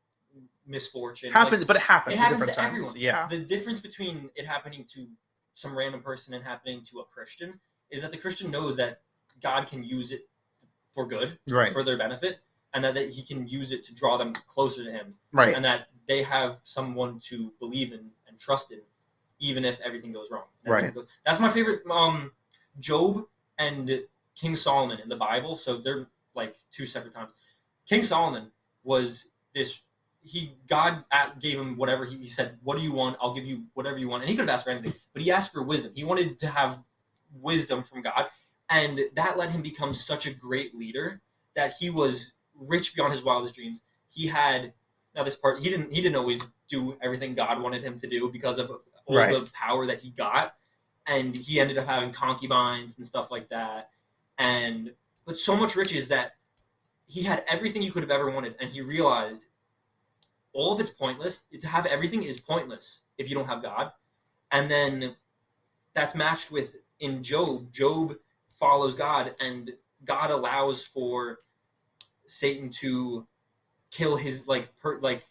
misfortune. happens Like, but it happens it at happens different to times everyone. yeah the difference between it happening to some random person and happening to a Christian is that the Christian knows that God can use it for good, right for their benefit, and that, that He can use it to draw them closer to Him, right and that they have someone to believe in and trust in, even if everything goes wrong. Everything Right. Goes, that's my favorite. Um, Job and King Solomon in the Bible. So they're like two separate times. King Solomon was this. He God gave him whatever he, he said. What do you want? I'll give you whatever you want. And he could have asked for anything, but he asked for wisdom. He wanted to have wisdom from God, and that let him become such a great leader that he was rich beyond his wildest dreams. He had now this part he didn't he didn't always do everything God wanted him to do because of all Right. the power that he got, and he ended up having concubines and stuff like that, and but so much riches that he had everything he could have ever wanted, and he realized all of it's pointless. To have everything is pointless if you don't have God, and then that's matched with in Job. Job follows God, and God allows for Satan to kill his like per, like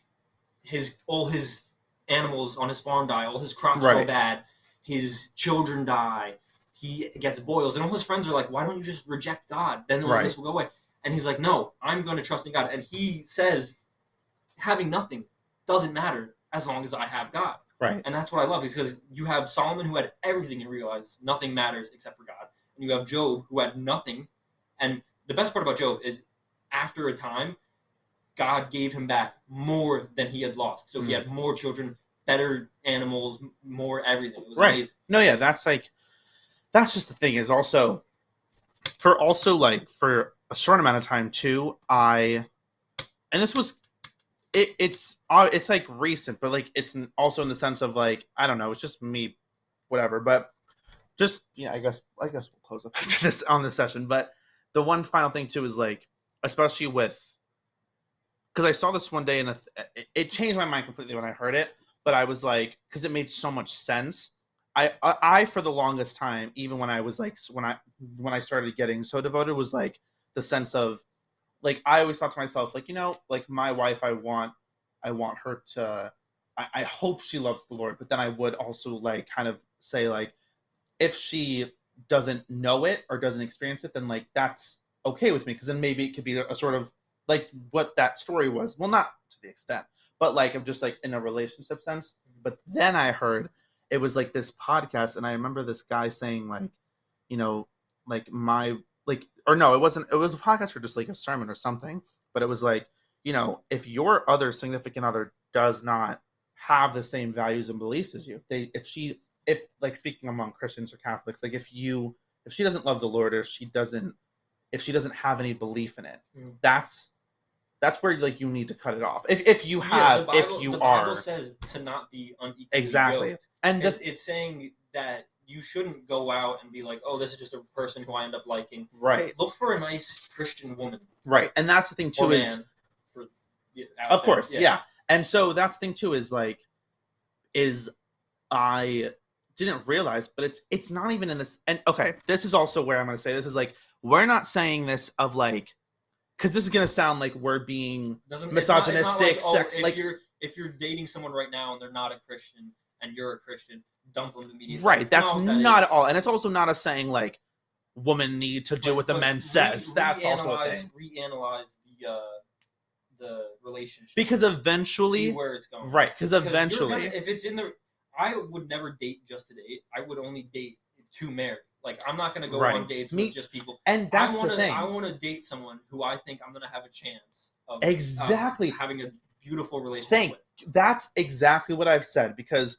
his all his animals on his farm die, all his crops go bad, his children die, he gets boils, and all his friends are like, "Why don't you just reject God? Then all Right. this will go away." And he's like, "No, I'm going to trust in God." And he says, "Having nothing doesn't matter as long as I have God." right And that's what I love because you have Solomon who had everything and realized nothing matters except for God. And you have Job who had nothing. And the best part about Job is after a time, God gave him back more than he had lost. So he Mm. had more children, better animals, more everything. It was Right. amazing. no yeah that's like that's just the thing is also for also like for a short amount of time too i and this was it, it's uh, it's like recent but like it's also in the sense of like i don't know it's just me whatever but just yeah i guess i guess we'll close up after this on this session but the one final thing too is like especially with because i saw this one day and it, changed my mind completely when i heard it but i was like because it made so much sense. I, I I for the longest time, even when I was like when I when I started getting so devoted, was like the sense of like I always thought to myself like you know like my wife I want I want her to I, I hope she loves the Lord, but then I would also like kind of say like if she doesn't know it or doesn't experience it, then like that's okay with me because then maybe it could be a, a sort of like what that story was. Well, not to the extent, but like of just like in a relationship sense. Mm-hmm. But then I heard it was like this podcast, and I remember this guy saying like, you know, like my like or no, it wasn't. It was a podcast or just like a sermon or something. But it was like, you know, if your other significant other does not have the same values and beliefs as you, if they if she if like speaking among Christians or Catholics, like if you if she doesn't love the Lord or she doesn't if she doesn't have any belief in it, Mm. that's that's where like you need to cut it off. If if you have the Bible, if you the are Bible says to not be unequally exactly. yoked. And the, It, it's saying that you shouldn't go out and be like, oh, this is just a person who I end up liking. right, Look for a nice Christian woman right. And that's the thing too is. For, yeah, of there. course yeah. and so that's the thing too is like is i didn't realize but it's it's not even in this and okay this is also where i'm going to say this is like we're not saying this of like because this is going to sound like we're being Doesn't, it's not- it's not Misogynistic, like, oh, sex- if like- you're if you're dating someone right now and they're not a Christian and you're a Christian, dump them immediately. right that's not that not is. at all and it's also not a saying like women need to do But- what the men re- says that's also a thing Reanalyze the uh, the relationship because eventually where it's going. right because eventually gonna- if it's in the, I would never date just to date. I would only date to marry. Like I'm not gonna go Right. on dates Me- with just people. and that's I wanna, the thing I want to date someone who I think I'm gonna have a chance of of exactly having a beautiful relationship Thank- with. that's exactly what I've said because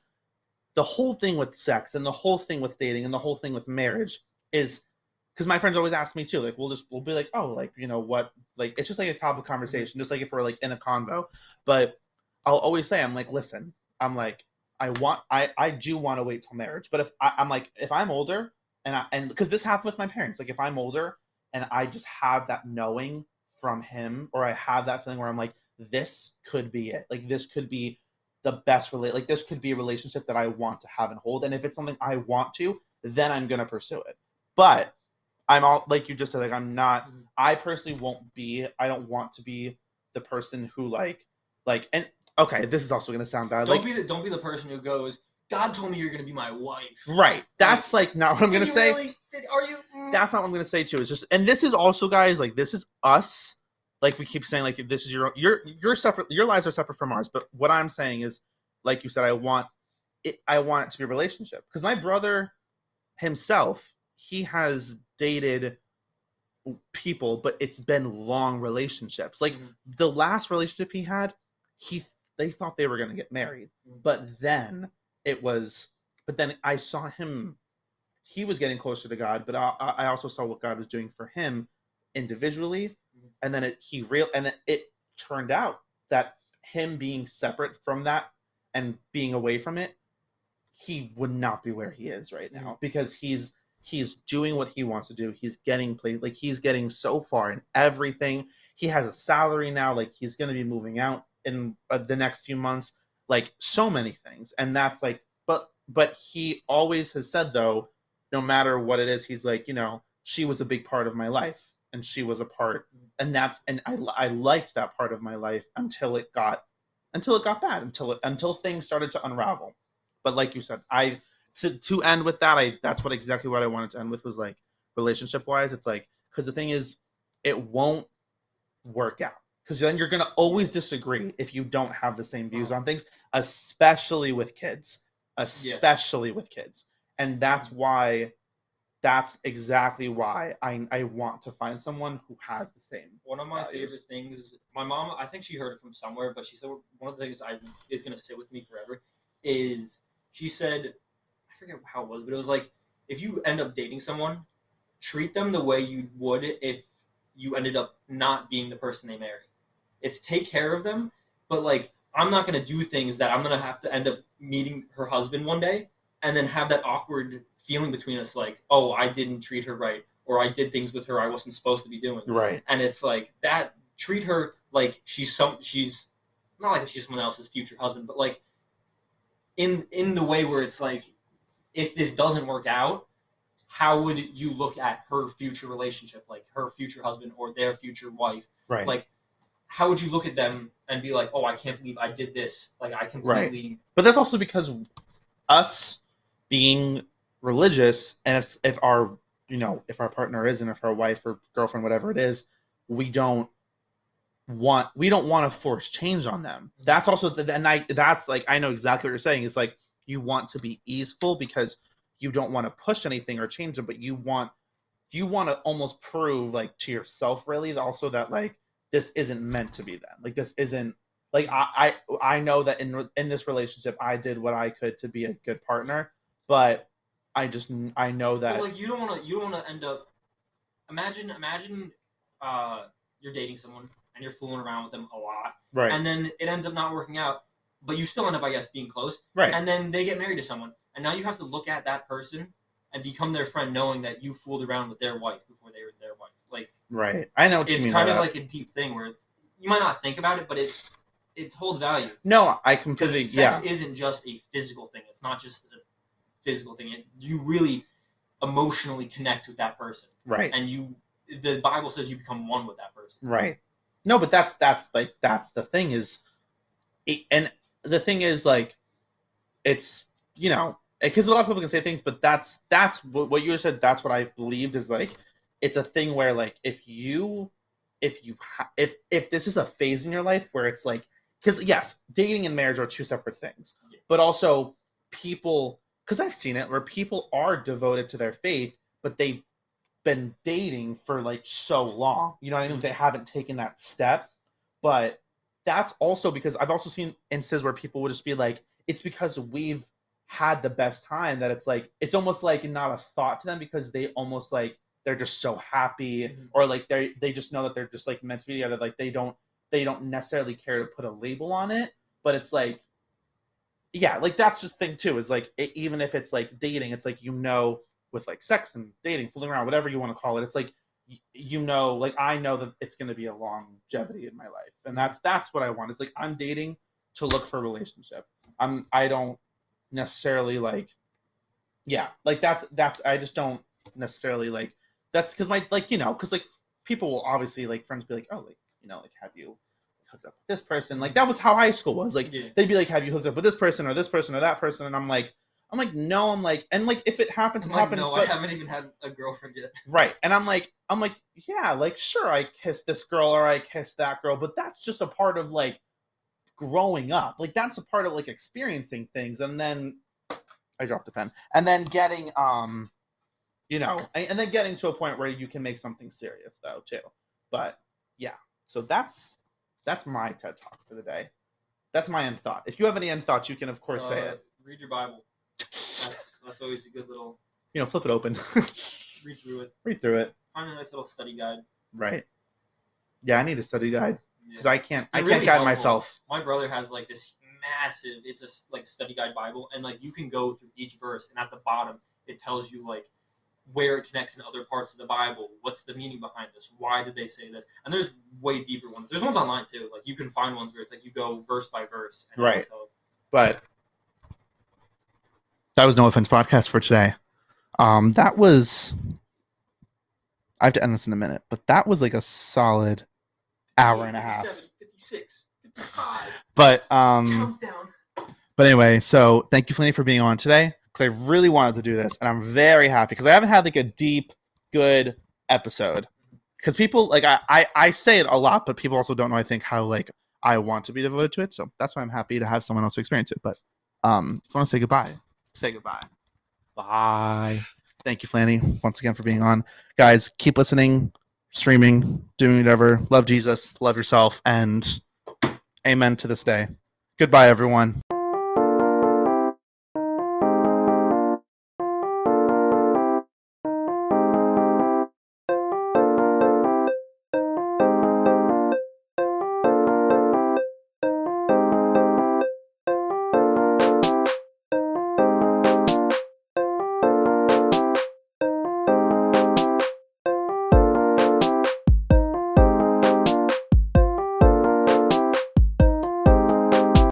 the whole thing with sex and the whole thing with dating and the whole thing with marriage is because my friends always ask me too. Like we'll just we'll be like, oh, like you know what? Like it's just like a topic conversation, just like if we're like in a convo. But I'll always say, I'm like, listen, I'm like, I want, I I do want to wait till marriage. But if I, I'm like, if I'm older and I and because this happened with my parents, like if I'm older and I just have that knowing from him, or I have that feeling where I'm like, this could be it. Like this could be the best relate. Like this could be a relationship that I want to have and hold. And if it's something I want to, then I'm gonna pursue it. But I'm all like you just said. Like I'm not. Mhm. I personally won't be. I don't want to be the person who like like and okay. This is also gonna sound bad. Don't Like be the don't be the person who goes. God told me you're gonna be my wife. right. That's like not what I'm gonna say. really? Did, are you? mm. that's not what I'm gonna say too. It's just, and this is also, guys, like this is us. Like we keep saying, like this is your your your separate. Your lives are separate from ours. But what I'm saying is, like you said, I want it. I want it to be a relationship because my brother himself, he has dated people, but it's been long relationships. Like Mhm. the last relationship he had, he they thought they were gonna get married Mhm. but then it was but then i saw him he was getting closer to god but i, I also saw what god was doing for him individually. And then it he real and it, turned out that him being separate from that and being away from it he would not be where he is right now because he's he's doing what he wants to do. He's getting plays like he's getting so far in everything. He has a salary now like he's going to be moving out in uh, the next few months like so many things. And that's like but but he always has said though no matter what it is he's like you know she was a big part of my life and she was a part and that's and i i liked that part of my life until it got until it got bad until it until things started to unravel. But like you said i to to end with that i that's what exactly what i wanted to end with was like relationship wise it's like because the thing is it won't work out. Because then you're going to always disagree if you don't have the same views uh-huh. on things especially with kids especially with kids. And that's mm-hmm. why that's exactly why I, I want to find someone who has the same One of my values. favorite things, my mom, I think she heard it from somewhere, but she said one of the things I is gonna sit with me forever is she said, I forget how it was, but it was like if you end up dating someone, treat them the way you would if you ended up not being the person they marry. It's take care of them, but like I'm not gonna do things that I'm gonna have to end up meeting her husband one day and then have that awkward feeling between us like, oh, I didn't treat her right, or I did things with her I wasn't supposed to be doing. Right. And it's like that treat her like she's some she's not like she's someone else's future husband, but like in in the way where it's like if this doesn't work out, how would you look at her future relationship, like her future husband or their future wife? Right. Like how would you look at them and be like, "Oh, I can't believe I did this." Like I completely Right. But that's also because us being religious, and if, if our you know if our partner isn't if our wife or girlfriend, whatever it is, we don't want we don't want to force change on them. Mhm. That's also the and I that's like I know exactly what you're saying. It's like you want to be easeful because you don't want to push anything or change them, but you want you want to almost prove like to yourself really also that like this isn't meant to be them. Like this isn't like I, I I know that in in this relationship I did what I could to be a good partner, but I just I know that Well, like you don't want to you don't want to end up imagine imagine uh you're dating someone and you're fooling around with them a lot. Right. And then it ends up not working out but you still end up i guess being close. Right. And then they get married to someone. And now you have to look at that person and become their friend knowing that you fooled around with their wife before they were their wife. Like right. I know what you it's kind of that. like a deep thing where it's you might not think about it but it it holds value. No, I because completely sex yeah. isn't just a physical thing. It's not just a physical thing it, you really emotionally connect with that person right and you the bible says you become one with that person right. No, but that's that's like that's the thing is, it, and the thing is like, it's you know because a lot of people can say things, but that's that's what, what you said. That's what I've believed is like, it's a thing where like if you if you ha- if if this is a phase in your life where it's like because yes, dating and marriage are two separate things, Yeah. but also people because I've seen it where people are devoted to their faith, but they've been dating for like so long. You know what I mean? Mhm. They haven't taken that step, but that's also because I've also seen instances where people would just be like, it's because we've had the best time that it's like it's almost like not a thought to them because they almost like they're just so happy Mhm. or like they they just know that they're just like meant to be together like they don't they don't necessarily care to put a label on it but it's like yeah like that's just thing too is like it, even if it's like dating it's like you know with like sex and dating fooling around whatever you want to call it it's like you know like i know that it's going to be a longevity in my life and that's that's what i want it's like i'm dating to look for a relationship. I'm i don't necessarily like yeah like that's that's i just don't necessarily like that's because my like you know because like people will obviously like friends be like oh like you know like have you hooked up with this person. Like that was how high school was. Like Yeah. they'd be like have you hooked up with this person or this person or that person? And i'm like i'm like no. I'm like and like if it happens I'm it like, happens no, I haven't even had a girlfriend yet. right. And i'm like i'm like yeah like sure i kissed this girl or i kissed that girl. But that's just a part of like growing up. Like that's a part of like experiencing things. And then i dropped the pen. And then getting um you know and then getting to a point where you can make something serious though too. But yeah. So that's that's my ted talk for the day that's my end thought if you have any end thoughts you can of course say Uh, it Read your Bible. That's that's always a good little you know flip it open read through it. read through it Find a nice little study guide. right yeah i need a study guide Yeah. because i can't i They're can't really guide helpful. myself My brother has like this massive. It's a like study guide Bible, and like you can go through each verse, and at the bottom it tells you like where it connects in other parts of the Bible. What's the meaning behind this? Why did they say this? And there's way deeper ones. There's ones online too. Like you can find ones where it's like you go verse by verse. And Right. but that was no offense podcast for today um that was i have to end this in a minute but that was like a solid hour and a half 57, 56, 55. but um countdown. but anyway so thank you Flany, for being on today because i really wanted to do this and i'm very happy because i haven't had like a deep good episode. Because people like I, I i say it a lot but people also don't know i think how like i want to be devoted to it so that's why i'm happy to have someone else to experience it but um if you want to say goodbye say goodbye. Bye. thank you flany once again for being on. Guys keep listening streaming doing whatever. Love jesus love yourself and amen to this day. Goodbye everyone